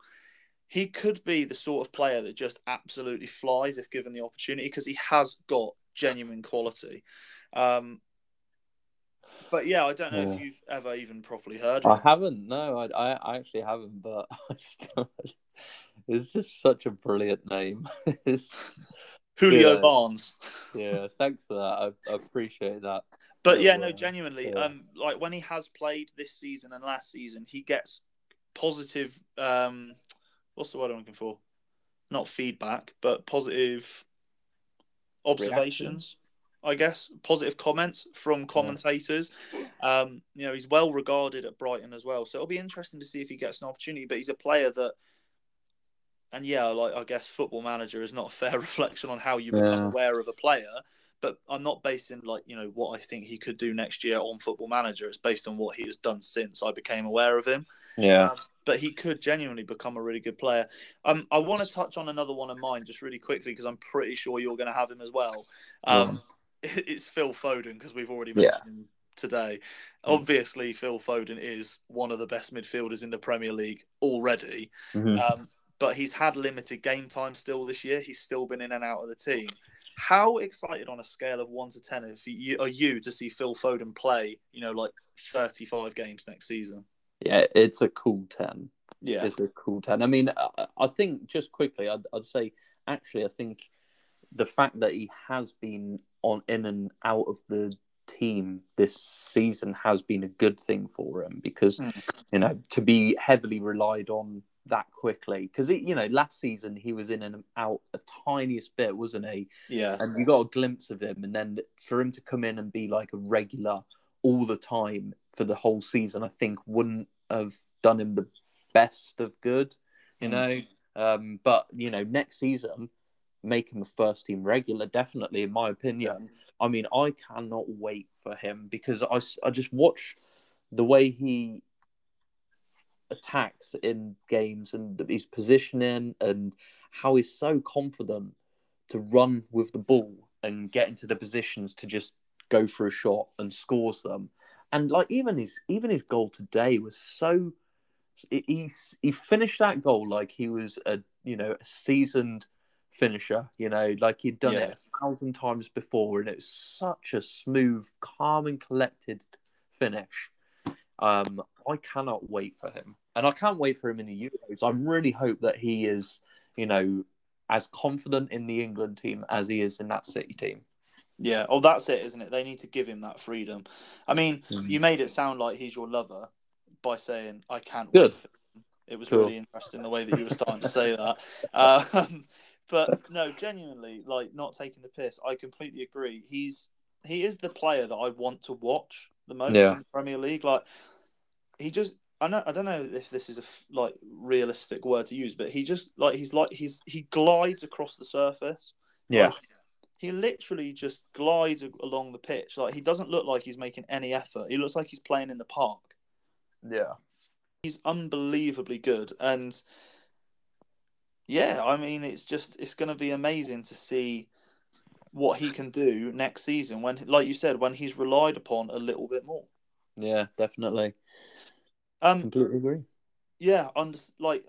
he could be the sort of player that just absolutely flies if given the opportunity because he has got genuine quality. Um, but yeah, I don't know yeah. if you've ever even properly heard. I haven't. No, I, I actually haven't. But it's just such a brilliant name. Julio yeah, Barnes. yeah, thanks for that. I, I appreciate that. But yeah, no, genuinely, yeah. um, like when he has played this season and last season, he gets positive um what's the word I'm looking for? Not feedback, but positive observations. Reaction. I guess positive comments from commentators. Yeah. Um, you know, he's well regarded at Brighton as well, so it'll be interesting to see if he gets an opportunity. But he's a player that, and yeah, like I guess Football Manager is not a fair reflection on how you become aware of a player. But I'm not basing like you know what I think he could do next year on Football Manager. It's based on what he has done since I became aware of him. Yeah. Um, but he could genuinely become a really good player. Um, I want to touch on another one of mine just really quickly because I'm pretty sure you're going to have him as well. Um, yeah. It's Phil Foden because we've already mentioned yeah. him today. Mm. Obviously, Phil Foden is one of the best midfielders in the Premier League already. Mm-hmm. Um, but he's had limited game time still this year. He's still been in and out of the team. How excited on a scale of one to ten you, are you to see Phil Foden play? You know, like thirty-five games next season. Yeah, it's a cool 10. Yeah. It's a cool 10. I mean, I think just quickly, I'd, I'd say actually, I think the fact that he has been on in and out of the team this season has been a good thing for him because, mm. you know, to be heavily relied on that quickly because you know last season he was in and out a tiniest bit wasn't he yeah and you got a glimpse of him and then for him to come in and be like a regular all the time for the whole season, I think wouldn't have done him the best of good, you mm. know. Um, but you know, next season, make him a first team regular, definitely, in my opinion. I mean, I cannot wait for him because I, I just watch the way he attacks in games and his positioning and how he's so confident to run with the ball and get into the positions to just go for a shot and scores them and like even his even his goal today was so he he finished that goal like he was a you know a seasoned finisher you know like he'd done yeah. it a thousand times before and it was such a smooth calm and collected finish. Um i cannot wait for him and i can't wait for him in the euros. I really hope that he is you know as confident in the england team as he is in that city team yeah, oh, that's it, isn't it? They need to give him that freedom. I mean, mm. you made it sound like he's your lover by saying, "I can't." Good. It was cool. really interesting the way that you were starting to say that. Um, but no, genuinely, like not taking the piss. I completely agree. He's he is the player that I want to watch the most yeah. in the Premier League. Like he just I know I don't know if this is a f- like realistic word to use, but he just like he's like he's he glides across the surface. Yeah. Like, he literally just glides along the pitch. Like he doesn't look like he's making any effort. He looks like he's playing in the park. Yeah. He's unbelievably good, and yeah, I mean it's just it's going to be amazing to see what he can do next season when, like you said, when he's relied upon a little bit more. Yeah, definitely. Um, Completely agree. yeah, under like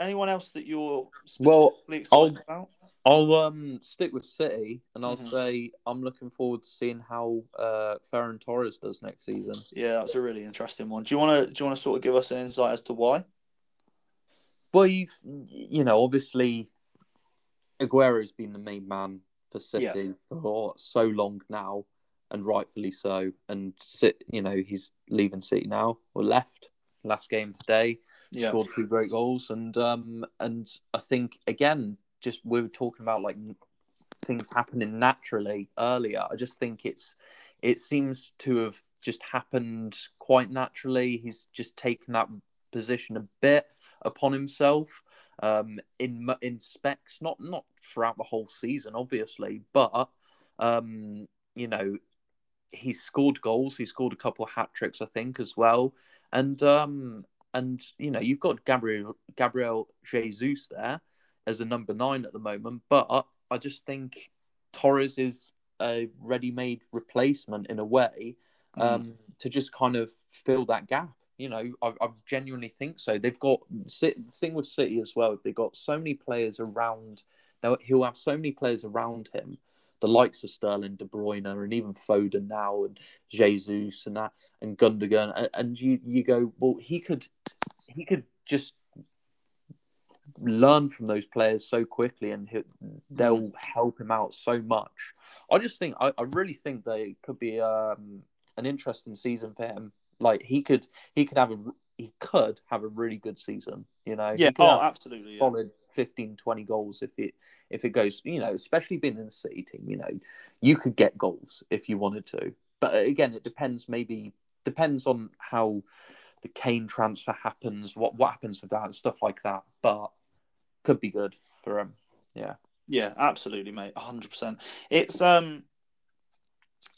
anyone else that you're Well, specifically excited I'll- about? I'll um stick with City, and I'll Mhm. say I'm looking forward to seeing how uh, Ferran Torres does next season. Yeah, that's a really interesting one. Do you want to do you want to sort of give us an insight as to why? Well, you've you know obviously Aguero's been the main man for City for so long now, and rightfully so. And sit, you know, he's leaving City now or left last game today. Yeah, scored two great goals, and um, and I think again, just we were talking about like things happening naturally earlier. I just think it's it seems to have just happened quite naturally. He's just taken that position a bit upon himself um, in in specs, not not throughout the whole season, obviously, but um, you know. He's scored goals. He scored a couple of hat tricks, I think, as well. And um, and you know you've got Gabriel Gabriel Jesus there as a number nine at the moment, but I just think Torres is a ready-made replacement in a way um, to just kind of fill that gap. You know, I, I genuinely think so. They've got the thing with City as well. They've got so many players around. Now he'll have so many players around him, the likes of Sterling, De Bruyne, and even Foden now, and Jesus and that, and Gundogan, and, and you you go, well, he could he could just learn from those players so quickly, and he, they'll help him out so much. I just think I, I really think they could be um, an interesting season for him. Like he could he could have a he could have a really good season. You know, yeah, oh, absolutely. Yeah. solid 15, 20 goals if it if it goes. You know, especially being in the city team. You know, you could get goals if you wanted to. But again, it depends. Maybe depends on how the Kane transfer happens, what what happens with that, and stuff like that. But could be good for him. Yeah. Yeah, absolutely, mate. hundred percent. It's um,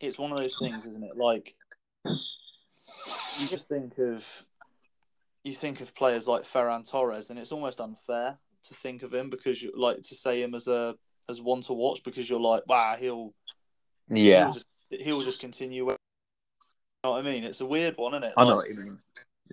it's one of those things, isn't it? Like you just think of you think of players like Ferran Torres, and it's almost unfair to think of him because you like to say him as a as one to watch because you're like, wow, he'll Yeah. he'll just he'll just continue. You know what I mean? It's a weird one, isn't it? I know Like, what you mean.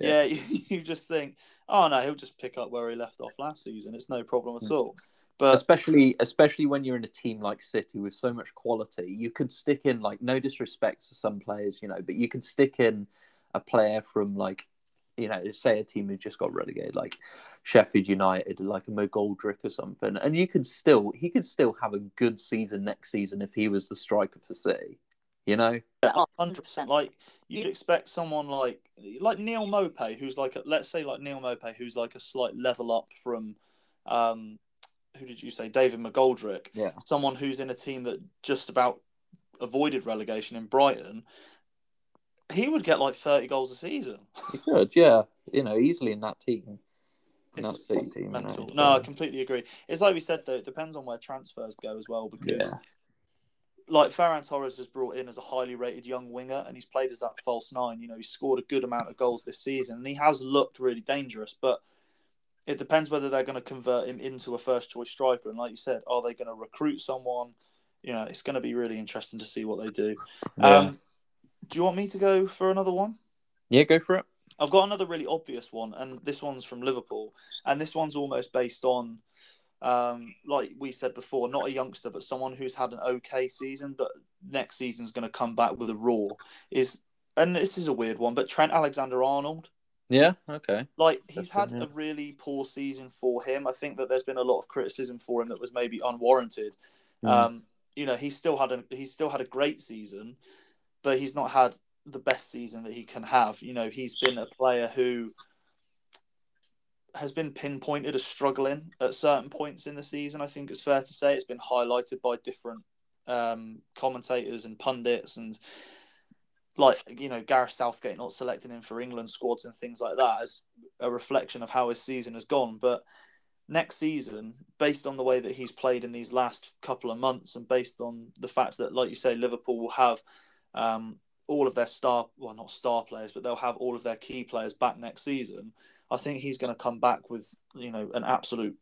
Yeah, you, you just think, oh no, he'll just pick up where he left off last season. It's no problem Hmm. at all. But especially especially when you're in a team like City with so much quality, you could stick in like no disrespect to some players, you know, but you could stick in a player from like you know, say a team who just got relegated, like Sheffield United, like a McGoldrick or something, and you could still he could still have a good season next season if he was the striker for City, you know. hundred percent. Like you'd expect someone like like Neal Maupay, who's like a, let's say like Neal Maupay, who's like a slight level up from um who did you say David McGoldrick? Yeah. Someone who's in a team that just about avoided relegation in Brighton. He would get like thirty goals a season. He could, yeah, you know, easily in that team. In that It's City team, mental. know, No, I completely agree. It's like we said though; it depends on where transfers go as well. Because Yeah. Like Ferran Torres was brought in as a highly rated young winger, and he's played as that false nine. You know, he's scored a good amount of goals this season, and he has looked really dangerous. But it depends whether they're going to convert him into a first choice striker. And like you said, are they going to recruit someone? You know, it's going to be really interesting to see what they do. Yeah. Um, do you want me to go for another one? yeah, go for it. I've got another really obvious one, and this one's from Liverpool, and this one's almost based on, um, like we said before, not a youngster, but someone who's had an okay season, but next season's going to come back with a roar. Is and this is a weird one, but Trent Alexander Arnold, Yeah, okay. like he's had Interesting, a really poor season for him. I think that there's been a lot of criticism for him that was maybe unwarranted. Mm. Um, you know, he's still had a he's still had a great season, but he's not had the best season that he can have. You know, he's been a player who has been pinpointed as struggling at certain points in the season. I think it's fair to say it's been highlighted by different um, commentators and pundits and like you know Gareth Southgate not selecting him for England squads and things like that as a reflection of how his season has gone. But next season, based on the way that he's played in these last couple of months, and based on the fact that, like you say, Liverpool will have um, all of their star, well, not star players, but they'll have all of their key players back next season. I think he's going to come back with you know an absolute.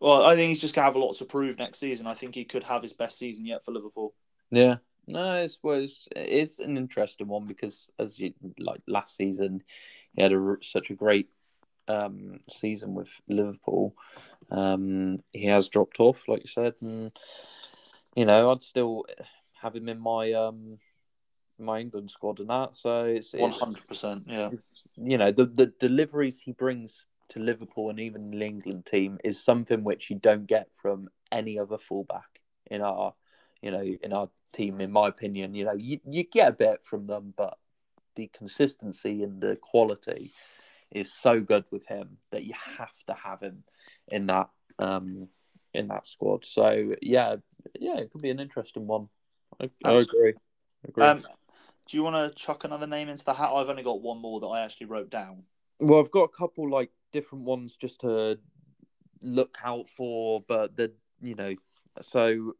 Well, I think he's just going to have a lot to prove next season. I think he could have his best season yet for Liverpool. Yeah, no, it was it's an interesting one because as you like last season, he had a, such a great um, season with Liverpool. Um, he has dropped off, like you said, and you know I'd still have him in my um, my England squad and that. So it's one hundred percent, yeah. You know the the deliveries he brings to Liverpool and even the England team is something which you don't get from any other fullback in our you know in our team, in my opinion. You know, you, you get a bit from them, but the consistency and the quality is so good with him that you have to have him in that um in that squad. So yeah, yeah, it could be an interesting one. I, I agree. I agree. Um, do you want to chuck another name into the hat? I've only got one more that I actually wrote down. Well, I've got a couple like different ones just to look out for, but the you know, so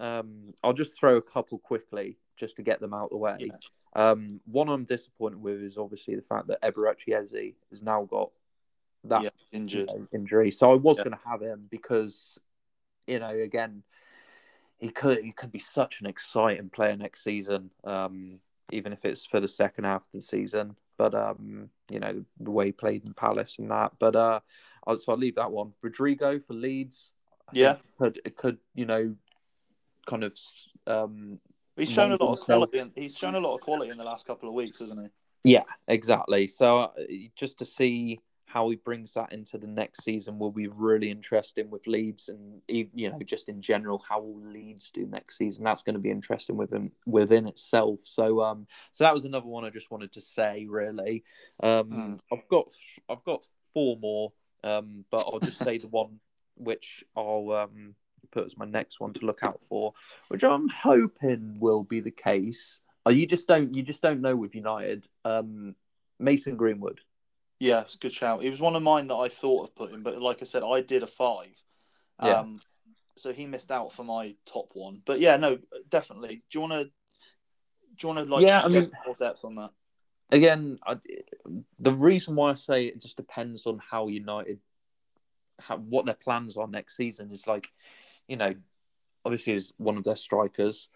um, I'll just throw a couple quickly just to get them out of the way. Yeah. Um, one I'm disappointed with is obviously the fact that Eberechi Eze has now got that yeah, injured you know, injury. So I was yeah. going to have him because, you know, again, he could he could be such an exciting player next season, um, even if it's for the second half of the season. But um, you know the way he played in Palace and that. But uh, so I'll leave that one. Rodrigo for Leeds. I yeah, it could, it could you know kind of. Um, he's shown a lot of quality. In, he's shown a lot of quality in the last couple of weeks, hasn't he? Yeah, exactly. So uh, just to see how he brings that into the next season will be really interesting with Leeds and you know just in general how will Leeds do next season. That's going to be interesting within within itself. So um so that was another one I just wanted to say really. Um mm. I've got I've got four more um but I'll just say the one which I'll um put as my next one to look out for, which I'm hoping will be the case. Oh, you just don't you just don't know with United. Um, Mason Greenwood. Yeah, it's a good shout. He was one of mine that I thought of putting, but like I said, I did a five. Yeah. Um, so he missed out for my top one. But yeah, no, definitely. Do you want to? Do you want to like? Yeah, I mean, more depth on that. Again, I, the reason why I say it just depends on how United, how, what their plans are next season is like you know, obviously is one of their strikers.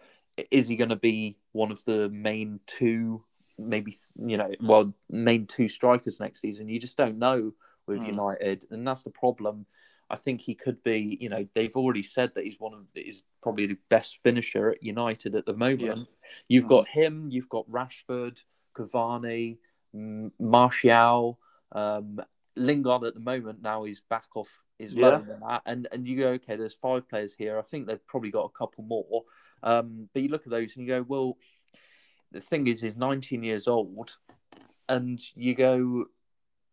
Is he going to be one of the main two, maybe you know, well, main two strikers next season? You just don't know with mm. United, and that's the problem. I think he could be. You know, they've already said that he's one of is probably the best finisher at United at the moment. Yeah. You've mm. got him. You've got Rashford, Cavani, Martial, um, Lingard. At the moment, now he's back off is yeah. than that. And and you go, okay, there's five players here. I think they've probably got a couple more. Um, but you look at those and you go, well, the thing is, he's 19 years old, and you go,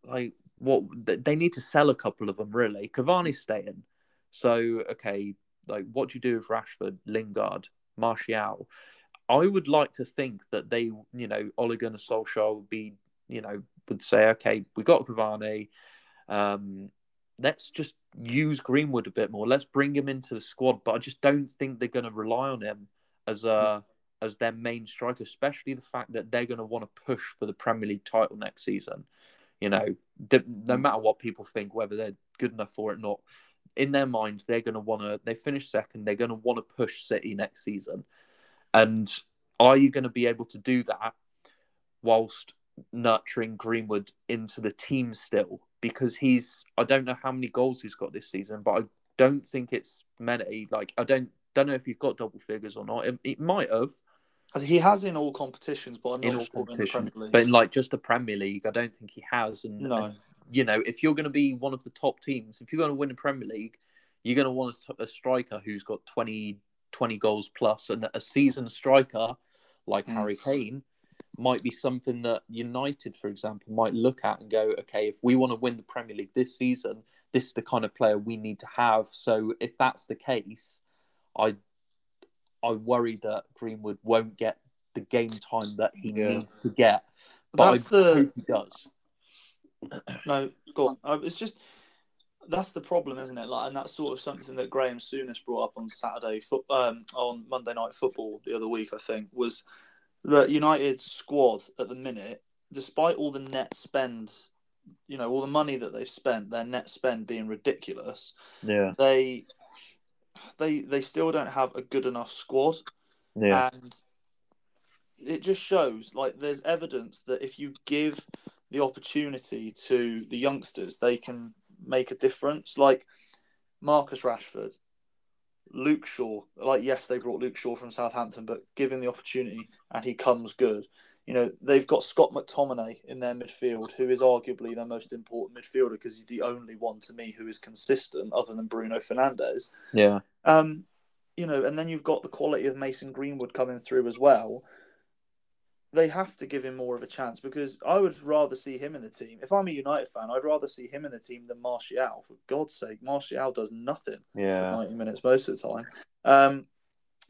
like, what? They need to sell a couple of them, really. Cavani's staying, so okay, like, what do you do with Rashford, Lingard, Martial? I would like to think that they, you know, Ole Gunnar Solskjaer would be, you know, would say, okay, we got Cavani. Um, let's just use Greenwood a bit more. Let's bring him into the squad. But I just don't think they're going to rely on him as a as their main striker, especially the fact that they're going to want to push for the Premier League title next season. You know, no mm. matter what people think, whether they're good enough for it or not, in their mind, they're going to want to. They finish second. They're going to want to push City next season. And are you going to be able to do that whilst nurturing Greenwood into the team still? because he's I don't know how many goals he's got this season, but I don't think it's many. Like I don't don't know if he's got double figures or not. It, it might have. He has in all competitions, but I'm not sure in the Premier League. But in like just the Premier League, I don't think he has. And, no. and you know, if you're going to be one of the top teams, if you're going to win the Premier League, you're going to want a, a striker who's got 20, 20 goals plus, and a seasoned striker like mm. Harry Kane might be something that United, for example, might look at and go, okay, if we want to win the Premier League this season, this is the kind of player we need to have. So if that's the case, I I worry that Greenwood won't get the game time that he Yeah. needs to get. But That's I the hope he does. no. Go on. It's just that's the problem, isn't it? Like, and that's sort of something that Graham Souness brought up on Saturday, foot, um, on Monday Night Football the other week. I think was that United's squad at the minute, despite all the net spend, you know, all the money that they've spent, their net spend being ridiculous, Yeah, they they they still don't have a good enough squad. yeah, and it just shows like there's evidence that if you give the opportunity to the youngsters they can make a difference. Like marcus rashford luke shaw like yes they brought luke shaw from southampton but given the opportunity and he comes good you know they've got scott mctominay in their midfield who is arguably their most important midfielder because he's the only one to me who is consistent other than bruno fernandes yeah, um, you know, and then you've got the quality of Mason Greenwood coming through as well. They have to give him more of a chance because I would rather see him in the team. If I'm a United fan, I'd rather see him in the team than Martial. For God's sake, Martial does nothing yeah. for 90 minutes most of the time. Um,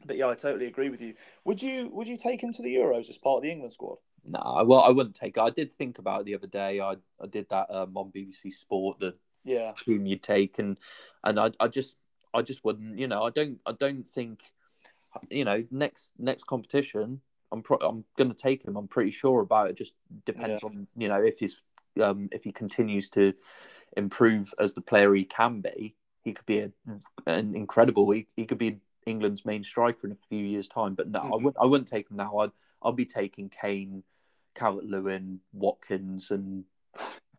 but yeah, I totally agree with you. Would you would you take him to the Euros as part of the England squad? No, well, I wouldn't take it. I did think about it the other day. I I did that um, on BBC Sport, the Yeah, whom you take, and and I I just I just wouldn't. You know, I don't I don't think. You know, next next competition, I'm pro- I'm going to take him. I'm pretty sure about it. Just depends Yeah. on you know if he's um if he continues to improve as the player he can be. He could be a, an incredible. He, he could be England's main striker in a few years' time. But no, I Mhm. wouldn't. I wouldn't take him now. I'd I'll be taking Kane, Calvert Lewin, Watkins, and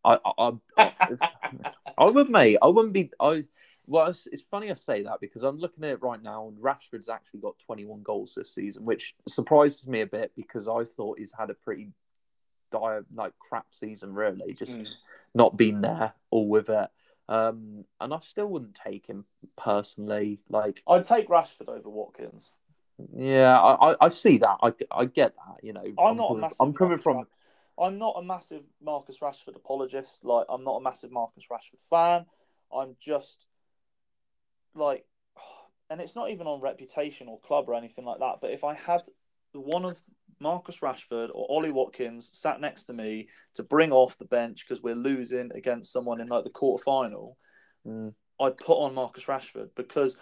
I I, I, I would, mate. I wouldn't be. I well, it's, it's funny I say that because I'm looking at it right now, and Rashford's actually got 21 goals this season, which surprises me a bit because I thought he's had a pretty dire, like crap season, really. Just Mm. not been there all with it. Um, and I still wouldn't take him personally. Like, I'd take Rashford over Watkins. yeah, I, I, I see that. I, I get that. You know, I'm not a coming, massive. I'm coming Marcus from. Ra- I'm not a massive Marcus Rashford apologist. Like, I'm not a massive Marcus Rashford fan. I'm just like, and it's not even on reputation or club or anything like that. But if I had one of Marcus Rashford or Ollie Watkins sat next to me to bring off the bench because we're losing against someone in like the quarter final, Mm, I'd put on Marcus Rashford because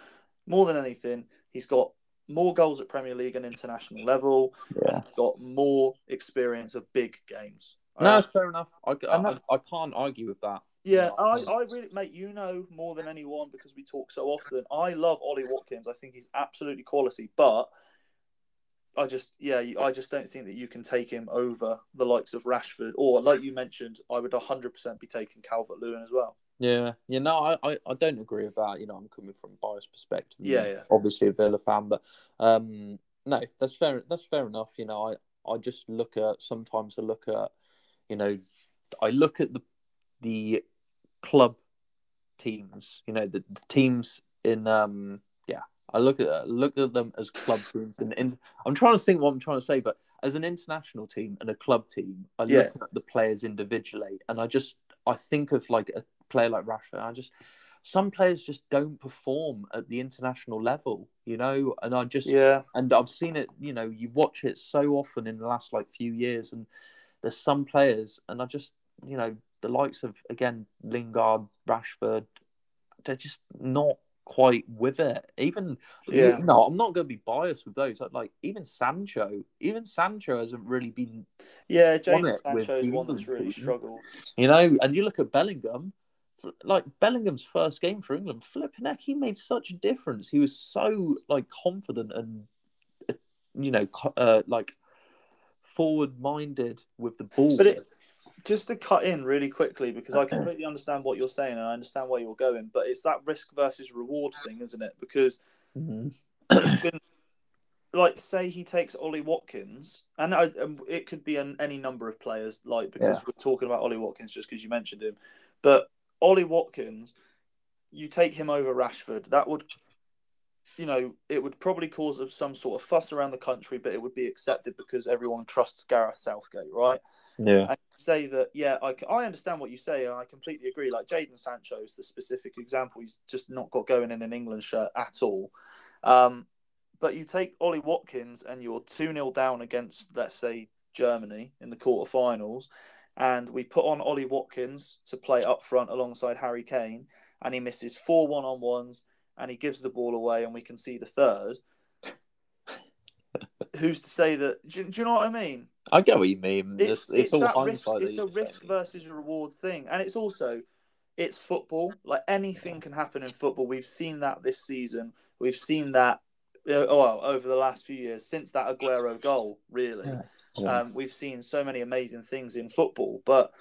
more than anything, he's got more goals at Premier League and international level. yeah. and he's got more experience of big games. No, it's fair enough. I, I, that- I can't argue with that. yeah, I, I- I really, mate, you know more than anyone because we talk so often. I love Ollie Watkins. I think he's absolutely quality, but I just, yeah, I just don't think that you can take him over the likes of Rashford or, like you mentioned, I would 100% be taking Calvert Lewin as well. Yeah, you know, I, I, I don't agree with that. You know, I'm coming from a biased perspective. Yeah, yeah. Obviously a Villa fan, but um, no, that's fair. That's fair enough. You know, I, I just look at sometimes I look at, you know, I look at the the club teams. You know, the, the teams in um, I look at look at them as club teams, and in, I'm trying to think what I'm trying to say, but as an international team and a club team, I look Yeah. at the players individually, and I just I think of like a player like Rashford. I just some players just don't perform at the international level, you know, and I just Yeah, and I've seen it. You know, you watch it so often in the last like few years, and there's some players, and I just you know the likes of again Lingard, Rashford, they're just not quite with it. Even Yeah. no, I'm not going to be biased with those. Like even Sancho, even Sancho hasn't really been yeah. It with Sancho is one that's really struggled. You know, and you look at Bellingham, like Bellingham's first game for England, flipping heck, he made such a difference. He was so like confident and uh, you know, uh, like forward minded with the ball. But it, just to cut in really quickly because I completely understand what you're saying and I understand where you're going, but it's that risk versus reward thing, isn't it? Because Mhm. can, like, say he takes Ollie Watkins, and I, um, it could be an, any number of players, like because Yeah. we're talking about Ollie Watkins just because you mentioned him, but Ollie Watkins, you take him over Rashford, that would. You know, it would probably cause some sort of fuss around the country, but it would be accepted because everyone trusts Gareth Southgate, right? yeah, and say that yeah I, I understand what you say and i completely agree. Like jaden sancho is the specific example. He's just not got going in an england shirt at all. Um, But you take Ollie Watkins and you're 2 0 down against, let's say, Germany in the quarterfinals, and we put on Ollie Watkins to play up front alongside Harry Kane, and he misses four one on ones, and he gives the ball away, and we can see the third. Who's to say that? Do, do, you know what I mean? I get what you mean. It's, it's, it's that risk. It's a risk versus a reward thing, and it's also it's football. Like anything can happen in football. We've seen that this season. We've seen that uh, oh, well, over the last few years since that Aguero goal. Really, yeah. Yeah. Um, we've seen so many amazing things in football, but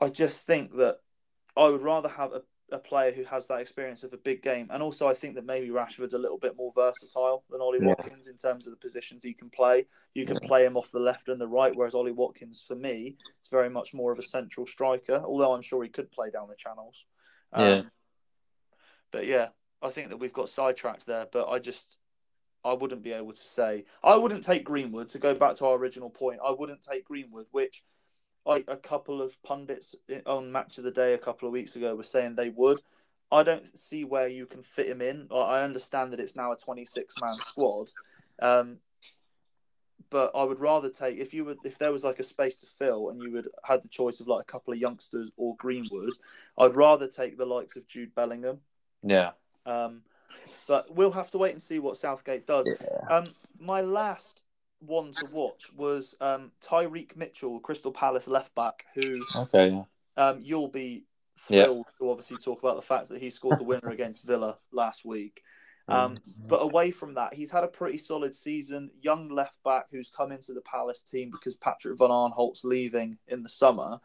I just think that I would rather have a a player who has that experience of a big game. And also, I think that maybe Rashford's a little bit more versatile than Ollie yeah. Watkins in terms of the positions he can play. You can yeah. play him off the left and the right, whereas Ollie Watkins, for me, is very much more of a central striker, although I'm sure he could play down the channels. Um, yeah. But yeah, I think that we've got sidetracked there, but I just. I wouldn't be able to say. I wouldn't take Greenwood to go back to our original point. I wouldn't take Greenwood, which like a couple of pundits on Match of the Day a couple of weeks ago were saying they would. I don't see where you can fit him in. I understand that it's now a 26 man squad, um, but I would rather take if you would if there was like a space to fill and you would had the choice of like a couple of youngsters or Greenwood, I'd rather take the likes of Jude Bellingham. Yeah. Um, but we'll have to wait and see what Southgate does. Yeah. Um, my last one to watch was um, Tyrick Mitchell, Crystal Palace left back, who okay, um, you'll be thrilled to obviously talk about the fact that he scored the winner against Villa last week. Um, but away from that, he's had a pretty solid season. Young left back who's come into the Palace team because Patrick Van Aanholt's leaving in the summer.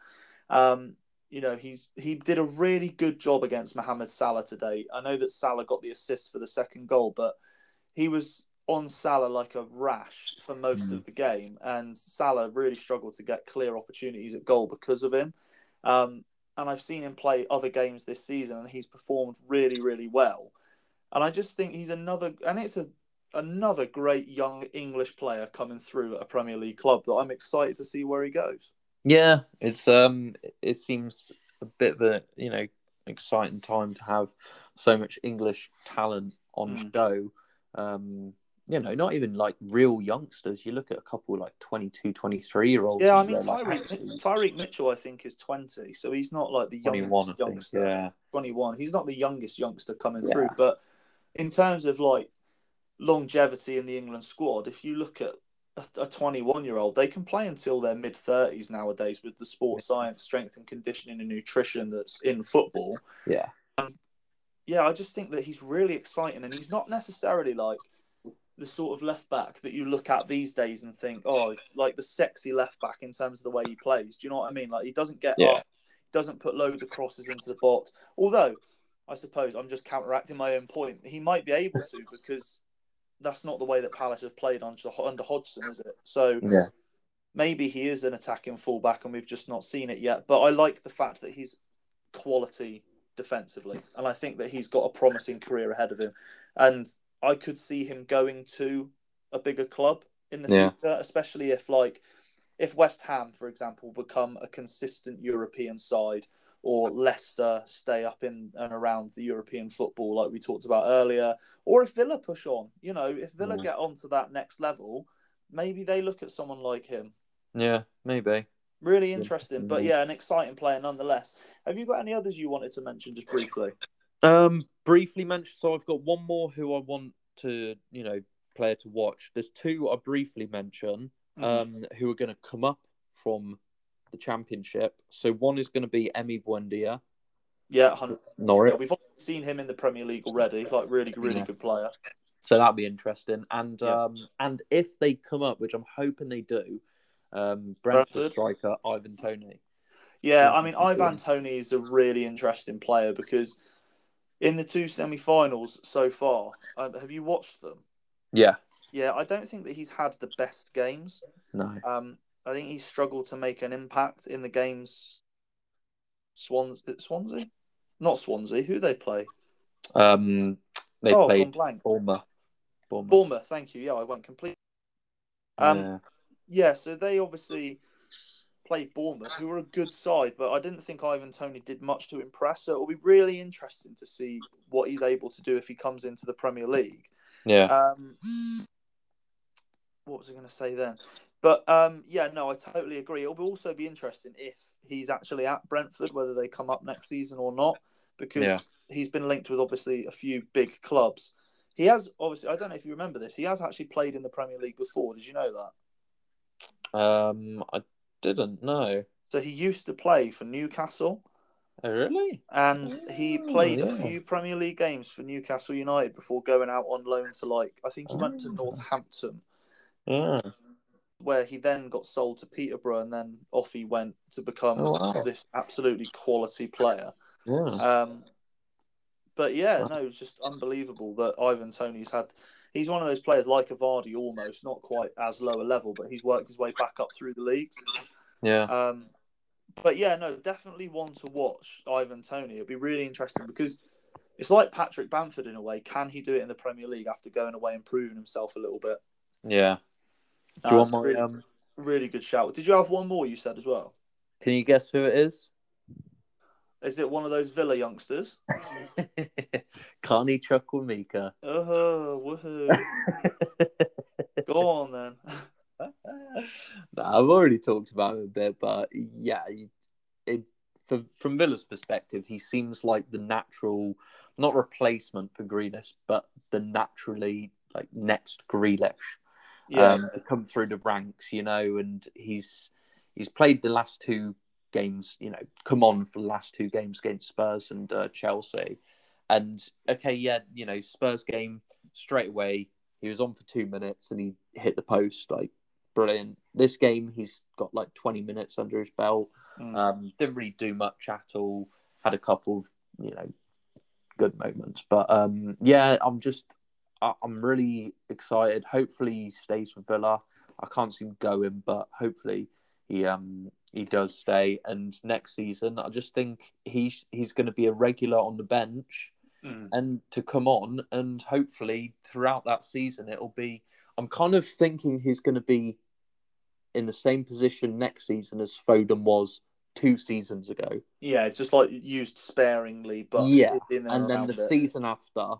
Um, you know, he's he did a really good job against Mohamed Salah today. I know that Salah got the assist for the second goal, but he was on Salah like a rash for most mm. of the game, and Salah really struggled to get clear opportunities at goal because of him. Um, and I've seen him play other games this season, and he's performed really, really well. And I just think he's another, and it's a another great young English player coming through at a Premier League club that I'm excited to see where he goes. Yeah, it's um, it seems a bit of a you know exciting time to have so much English talent on mm. show. Um, you know, not even like real youngsters. You look at a couple like 22, 23 year olds. Yeah, I mean, Tyreek, like, Tyrick Mitchell, I think, is 20. So he's not like the youngest youngster. Think, yeah. 21. He's not the youngest youngster coming yeah. through. But in terms of like longevity in the England squad, if you look at a 21 year old, they can play until their mid 30s nowadays with the sports science, strength and conditioning and nutrition that's in football. Yeah. Um, yeah, I just think that he's really exciting and he's not necessarily like the sort of left back that you look at these days and think, oh, like the sexy left back in terms of the way he plays. Do you know what I mean? Like he doesn't get yeah. up, doesn't put loads of crosses into the box. Although, I suppose I'm just counteracting my own point. He might be able to because that's not the way that Palace have played under, under Hodgson, is it? So yeah. maybe he is an attacking fullback and we've just not seen it yet. But I like the fact that he's quality defensively, and I think that he's got a promising career ahead of him. And I could see him going to a bigger club in the yeah. future, especially if like if West Ham, for example, become a consistent European side, or Leicester stay up in and around the European football like we talked about earlier, or if Villa push on, you know, if Villa yeah. get on to that next level, maybe they look at someone like him. Yeah, maybe. Really interesting, but yeah, an exciting player nonetheless. Have you got any others you wanted to mention just briefly? Um, briefly mentioned. So I've got one more who I want to, you know, player to watch. There's two I briefly mention mm. um, who are going to come up from the championship. So one is going to be Emi Buendia. Yeah, Norwich. Yeah, we've seen him in the Premier League already. Like really, really yeah. good player. So that'll be interesting. And yeah. um, and if they come up, which I'm hoping they do, um, Brentford, Brentford. striker Ivan Toney. Yeah, I mean Ivan Toney is a really interesting player because in the two semi-finals so far. Um, have you watched them? Yeah. Yeah, I don't think that he's had the best games. No. Um, I think he's struggled to make an impact in the games. Swans, Swansea, not Swansea. Who they play? Um, they oh, played Bournemouth. Bournemouth. Bournemouth. Thank you. Yeah, I went complete. Um, yeah. yeah. So they obviously played Bournemouth, who were a good side, but I didn't think Ivan Toney did much to impress. So it'll be really interesting to see what he's able to do if he comes into the Premier League. Yeah. Um, what was I going to say then? But um, yeah, no, I totally agree. It'll also be interesting if he's actually at Brentford, whether they come up next season or not, because Yeah. he's been linked with obviously a few big clubs. He has obviously, I don't know if you remember this, he has actually played in the Premier League before. Did you know that? Um, I didn't know. So he used to play for Newcastle, Oh, really? and he Oh, played a few Premier League games for Newcastle United before going out on loan to like I think he went to Oh. Northampton. Yeah. where he then got sold to Peterborough and then off he went to become Oh, wow. this absolutely quality player. Yeah. Um, but yeah, no, it's just unbelievable that Ivan Toney's had. He's one of those players like a Vardy, almost not quite as low a level, but he's worked his way back up through the leagues. Yeah. Um, but yeah, no, definitely one to watch. Ivan Toney. It'd be really interesting because it's like Patrick Bamford in a way. Can he do it in the Premier League after going away and proving himself a little bit? Yeah. Do you want my really, um? really good shout. Did you have one more? You said as well. Can you guess who it is? Is it one of those Villa youngsters? Carney Chukwuemeka. Oh, woohoo! Go on then. no, I've already talked about him a bit, but yeah, it, for, from Villa's perspective, he seems like the natural, not replacement for Grealish, but the naturally like next Grealish Yeah, um, to come through the ranks, you know, and he's he's played the last two games, you know, come on for the last two games against Spurs and uh, Chelsea, and okay, yeah, you know, Spurs game straight away, he was on for two minutes and he hit the post, like brilliant. This game, he's got like twenty minutes under his belt. Mm. Um, didn't really do much at all. Had a couple, of, you know, good moments, but um, yeah, I'm just, I- I'm really excited. Hopefully, he stays with Villa. I can't see him going, but hopefully, he um he does stay. And next season, I just think he's he's going to be a regular on the bench Mm. and to come on, and hopefully throughout that season, it'll be. I'm kind of thinking he's going to be in the same position next season as Foden was two seasons ago. yeah, just like used sparingly, but Yeah, and then the it. season after,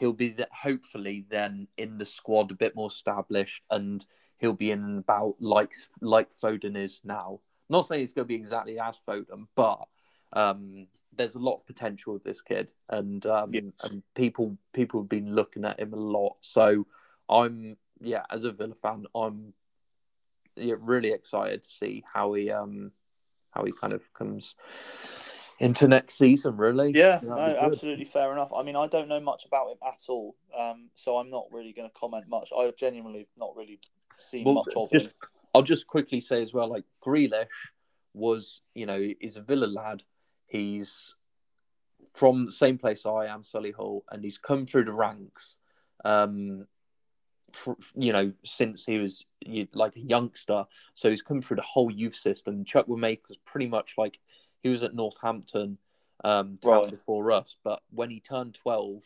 he'll be hopefully then in the squad a bit more established, and he'll be in and about like like Foden is now. Not saying it's going to be exactly as Foden, but um, there's a lot of potential with this kid, and um, Yeah. and people people have been looking at him a lot. So I'm yeah, as a Villa fan, I'm yeah, really excited to see how he um how he kind of comes into next season. Really, Yeah, no, absolutely fair enough. I mean, I don't know much about him at all, um, so I'm not really going to comment much. I genuinely not really seen Well, much of just- him. I'll just quickly say as well, like Grealish was, you know, is a Villa lad. He's from the same place I am, Solihull, and he's come through the ranks. Um, you know, since he was you- like a youngster, so he's come through the whole youth system. Chukwuemeka was pretty much like he was at Northampton um, Right. before us, but when he turned twelve,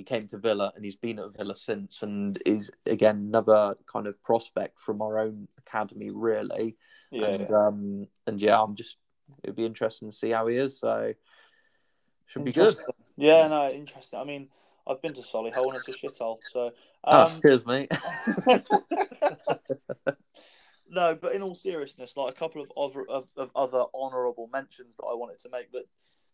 he came to Villa and he's been at Villa since and is again another kind of prospect from our own academy really. Yeah, and um and yeah, I'm just it'd be interesting to see how he is. So should be good. Yeah, no, interesting. I mean, I've been to Solihull and it's a shithole. So, oh, um, cheers, mate. no, but in all seriousness, like a couple of other of, of other honourable mentions that I wanted to make. That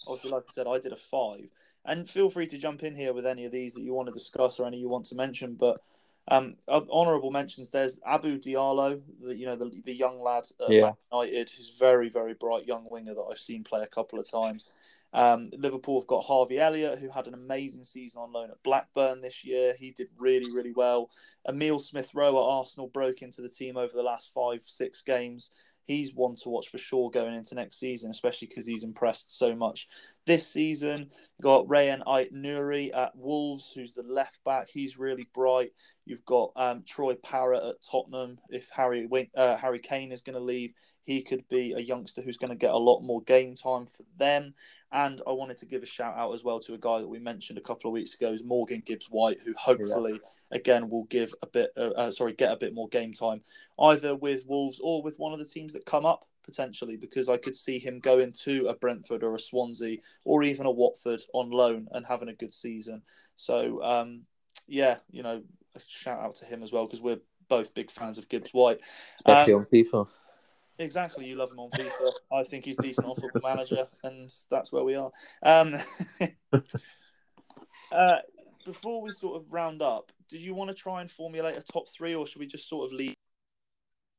obviously, like I said, I did a five, and feel free to jump in here with any of these that you want to discuss or any you want to mention. But um, honourable mentions. There's Abu Diallo, the you know the the young lad at Yeah. United, who's very very bright young winger that I've seen play a couple of times. Um, Liverpool have got Harvey Elliott, who had an amazing season on loan at Blackburn this year. He did really, really well. Emile Smith Rowe at Arsenal broke into the team over the last five, six games. He's one to watch for sure going into next season, especially because he's impressed so much this season. You've got Rayan Ait Nouri at Wolves, who's the left back. He's really bright. You've got um, Troy Parrott at Tottenham. If Harry uh, Harry Kane is going to leave, he could be a youngster who's going to get a lot more game time for them. And I wanted to give a shout out as well to a guy that we mentioned a couple of weeks ago, is Morgan Gibbs White, who hopefully again will give a bit, uh, uh, sorry, get a bit more game time, either with Wolves or with one of the teams that come up potentially, because I could see him going to a Brentford or a Swansea or even a Watford on loan and having a good season. So um, yeah, you know, a shout out to him as well because we're both big fans of Gibbs White. Especially Um, on FIFA. Exactly, you love him on FIFA. I think he's decent on Football Manager, and that's where we are. Um, uh, before we sort of round up, do you want to try and formulate a top three, or should we just sort of leave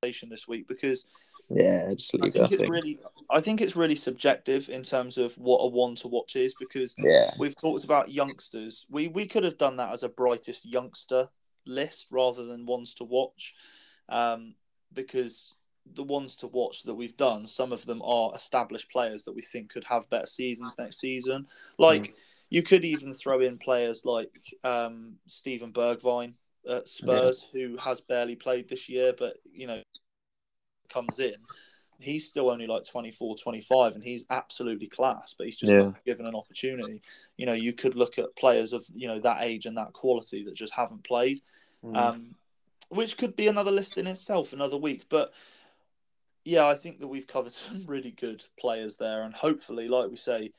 this week? Because Yeah, just I think it's really, I think it's really subjective in terms of what a one to watch is. Because Yeah. we've talked about youngsters. We we could have done that as a brightest youngster list rather than ones to watch, um, because the ones to watch that we've done, some of them are established players that we think could have better seasons next season. Like you could even throw in players like um, Steven Bergwijn at Spurs, who has barely played this year, but you know comes in. He's still only like 24, 25, and he's absolutely class, but he's just Yeah. not given an opportunity. You know, you could look at players of, you know, that age and that quality that just haven't played Mm. um, which could be another list in itself another week. But yeah, I think that we've covered some really good players there, and hopefully, like we say,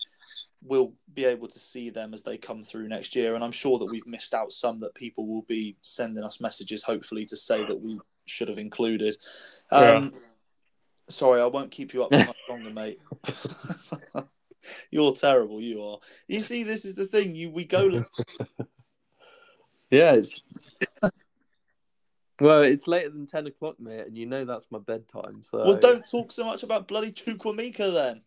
we'll be able to see them as they come through next year. And I'm sure that we've missed out some that people will be sending us messages, hopefully, to say that we should have included. Um, Sorry, I won't keep you up for much longer, mate. You're terrible. You are. You see, this is the thing. You we go Yeah, it's well, it's later than ten o'clock, mate, and you know that's my bedtime. So Well, don't talk so much about bloody Chukwuemeka then.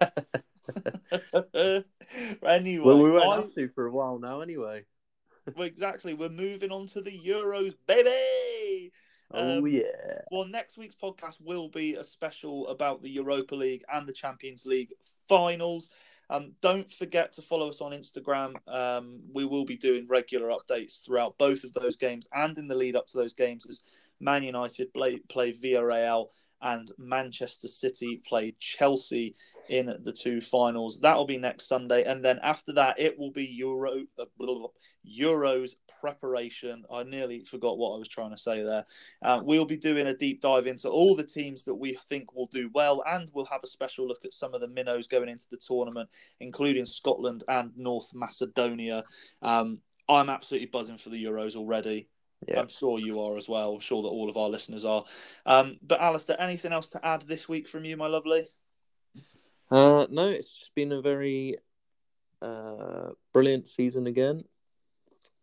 anyway, Well, we won't I- have to for a while now, anyway. well, exactly. We're moving on to the Euros, baby. oh Um, yeah, Well, next week's podcast will be a special about the Europa League and the Champions League finals. Um, don't forget to follow us on Instagram. Um, we will be doing regular updates throughout both of those games and in the lead up to those games as Man United play, play Villarreal and Manchester City play Chelsea in the two finals. That will be next Sunday, and then after that, it will be Euro uh, Euros preparation. I nearly forgot what I was trying to say there. Uh, we'll be doing a deep dive into all the teams that we think will do well, and we'll have a special look at some of the minnows going into the tournament, including Scotland and North Macedonia. Um, I'm absolutely buzzing for the Euros already. Yeah. I'm sure you are as well. I'm sure that all of our listeners are. Um, but Alistair, anything else to add this week from you, my lovely? Uh, no, it's just been a very uh, brilliant season again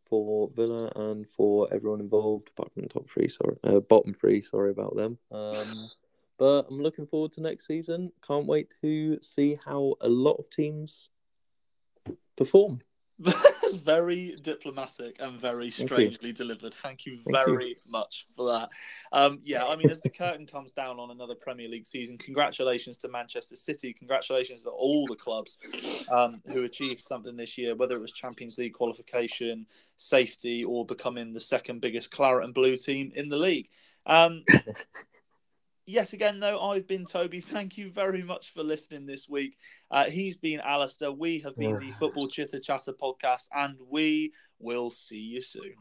for Villa and for everyone involved, apart from the top three. Sorry, uh, bottom three. Sorry about them. Um, but I'm looking forward to next season. Can't wait to see how a lot of teams perform. That's very diplomatic and very strangely delivered. Thank you Thank you. very much for that. Um, yeah, I mean, as the curtain comes down on another Premier League season, congratulations to Manchester City. Congratulations to all the clubs um, who achieved something this year, whether it was Champions League qualification, safety, or becoming the second biggest claret and blue team in the league. Um, yet again, though, I've been Toby. Thank you very much for listening this week. Uh, he's been Alistair. We have been the Football Chitter Chatter podcast, and we will see you soon.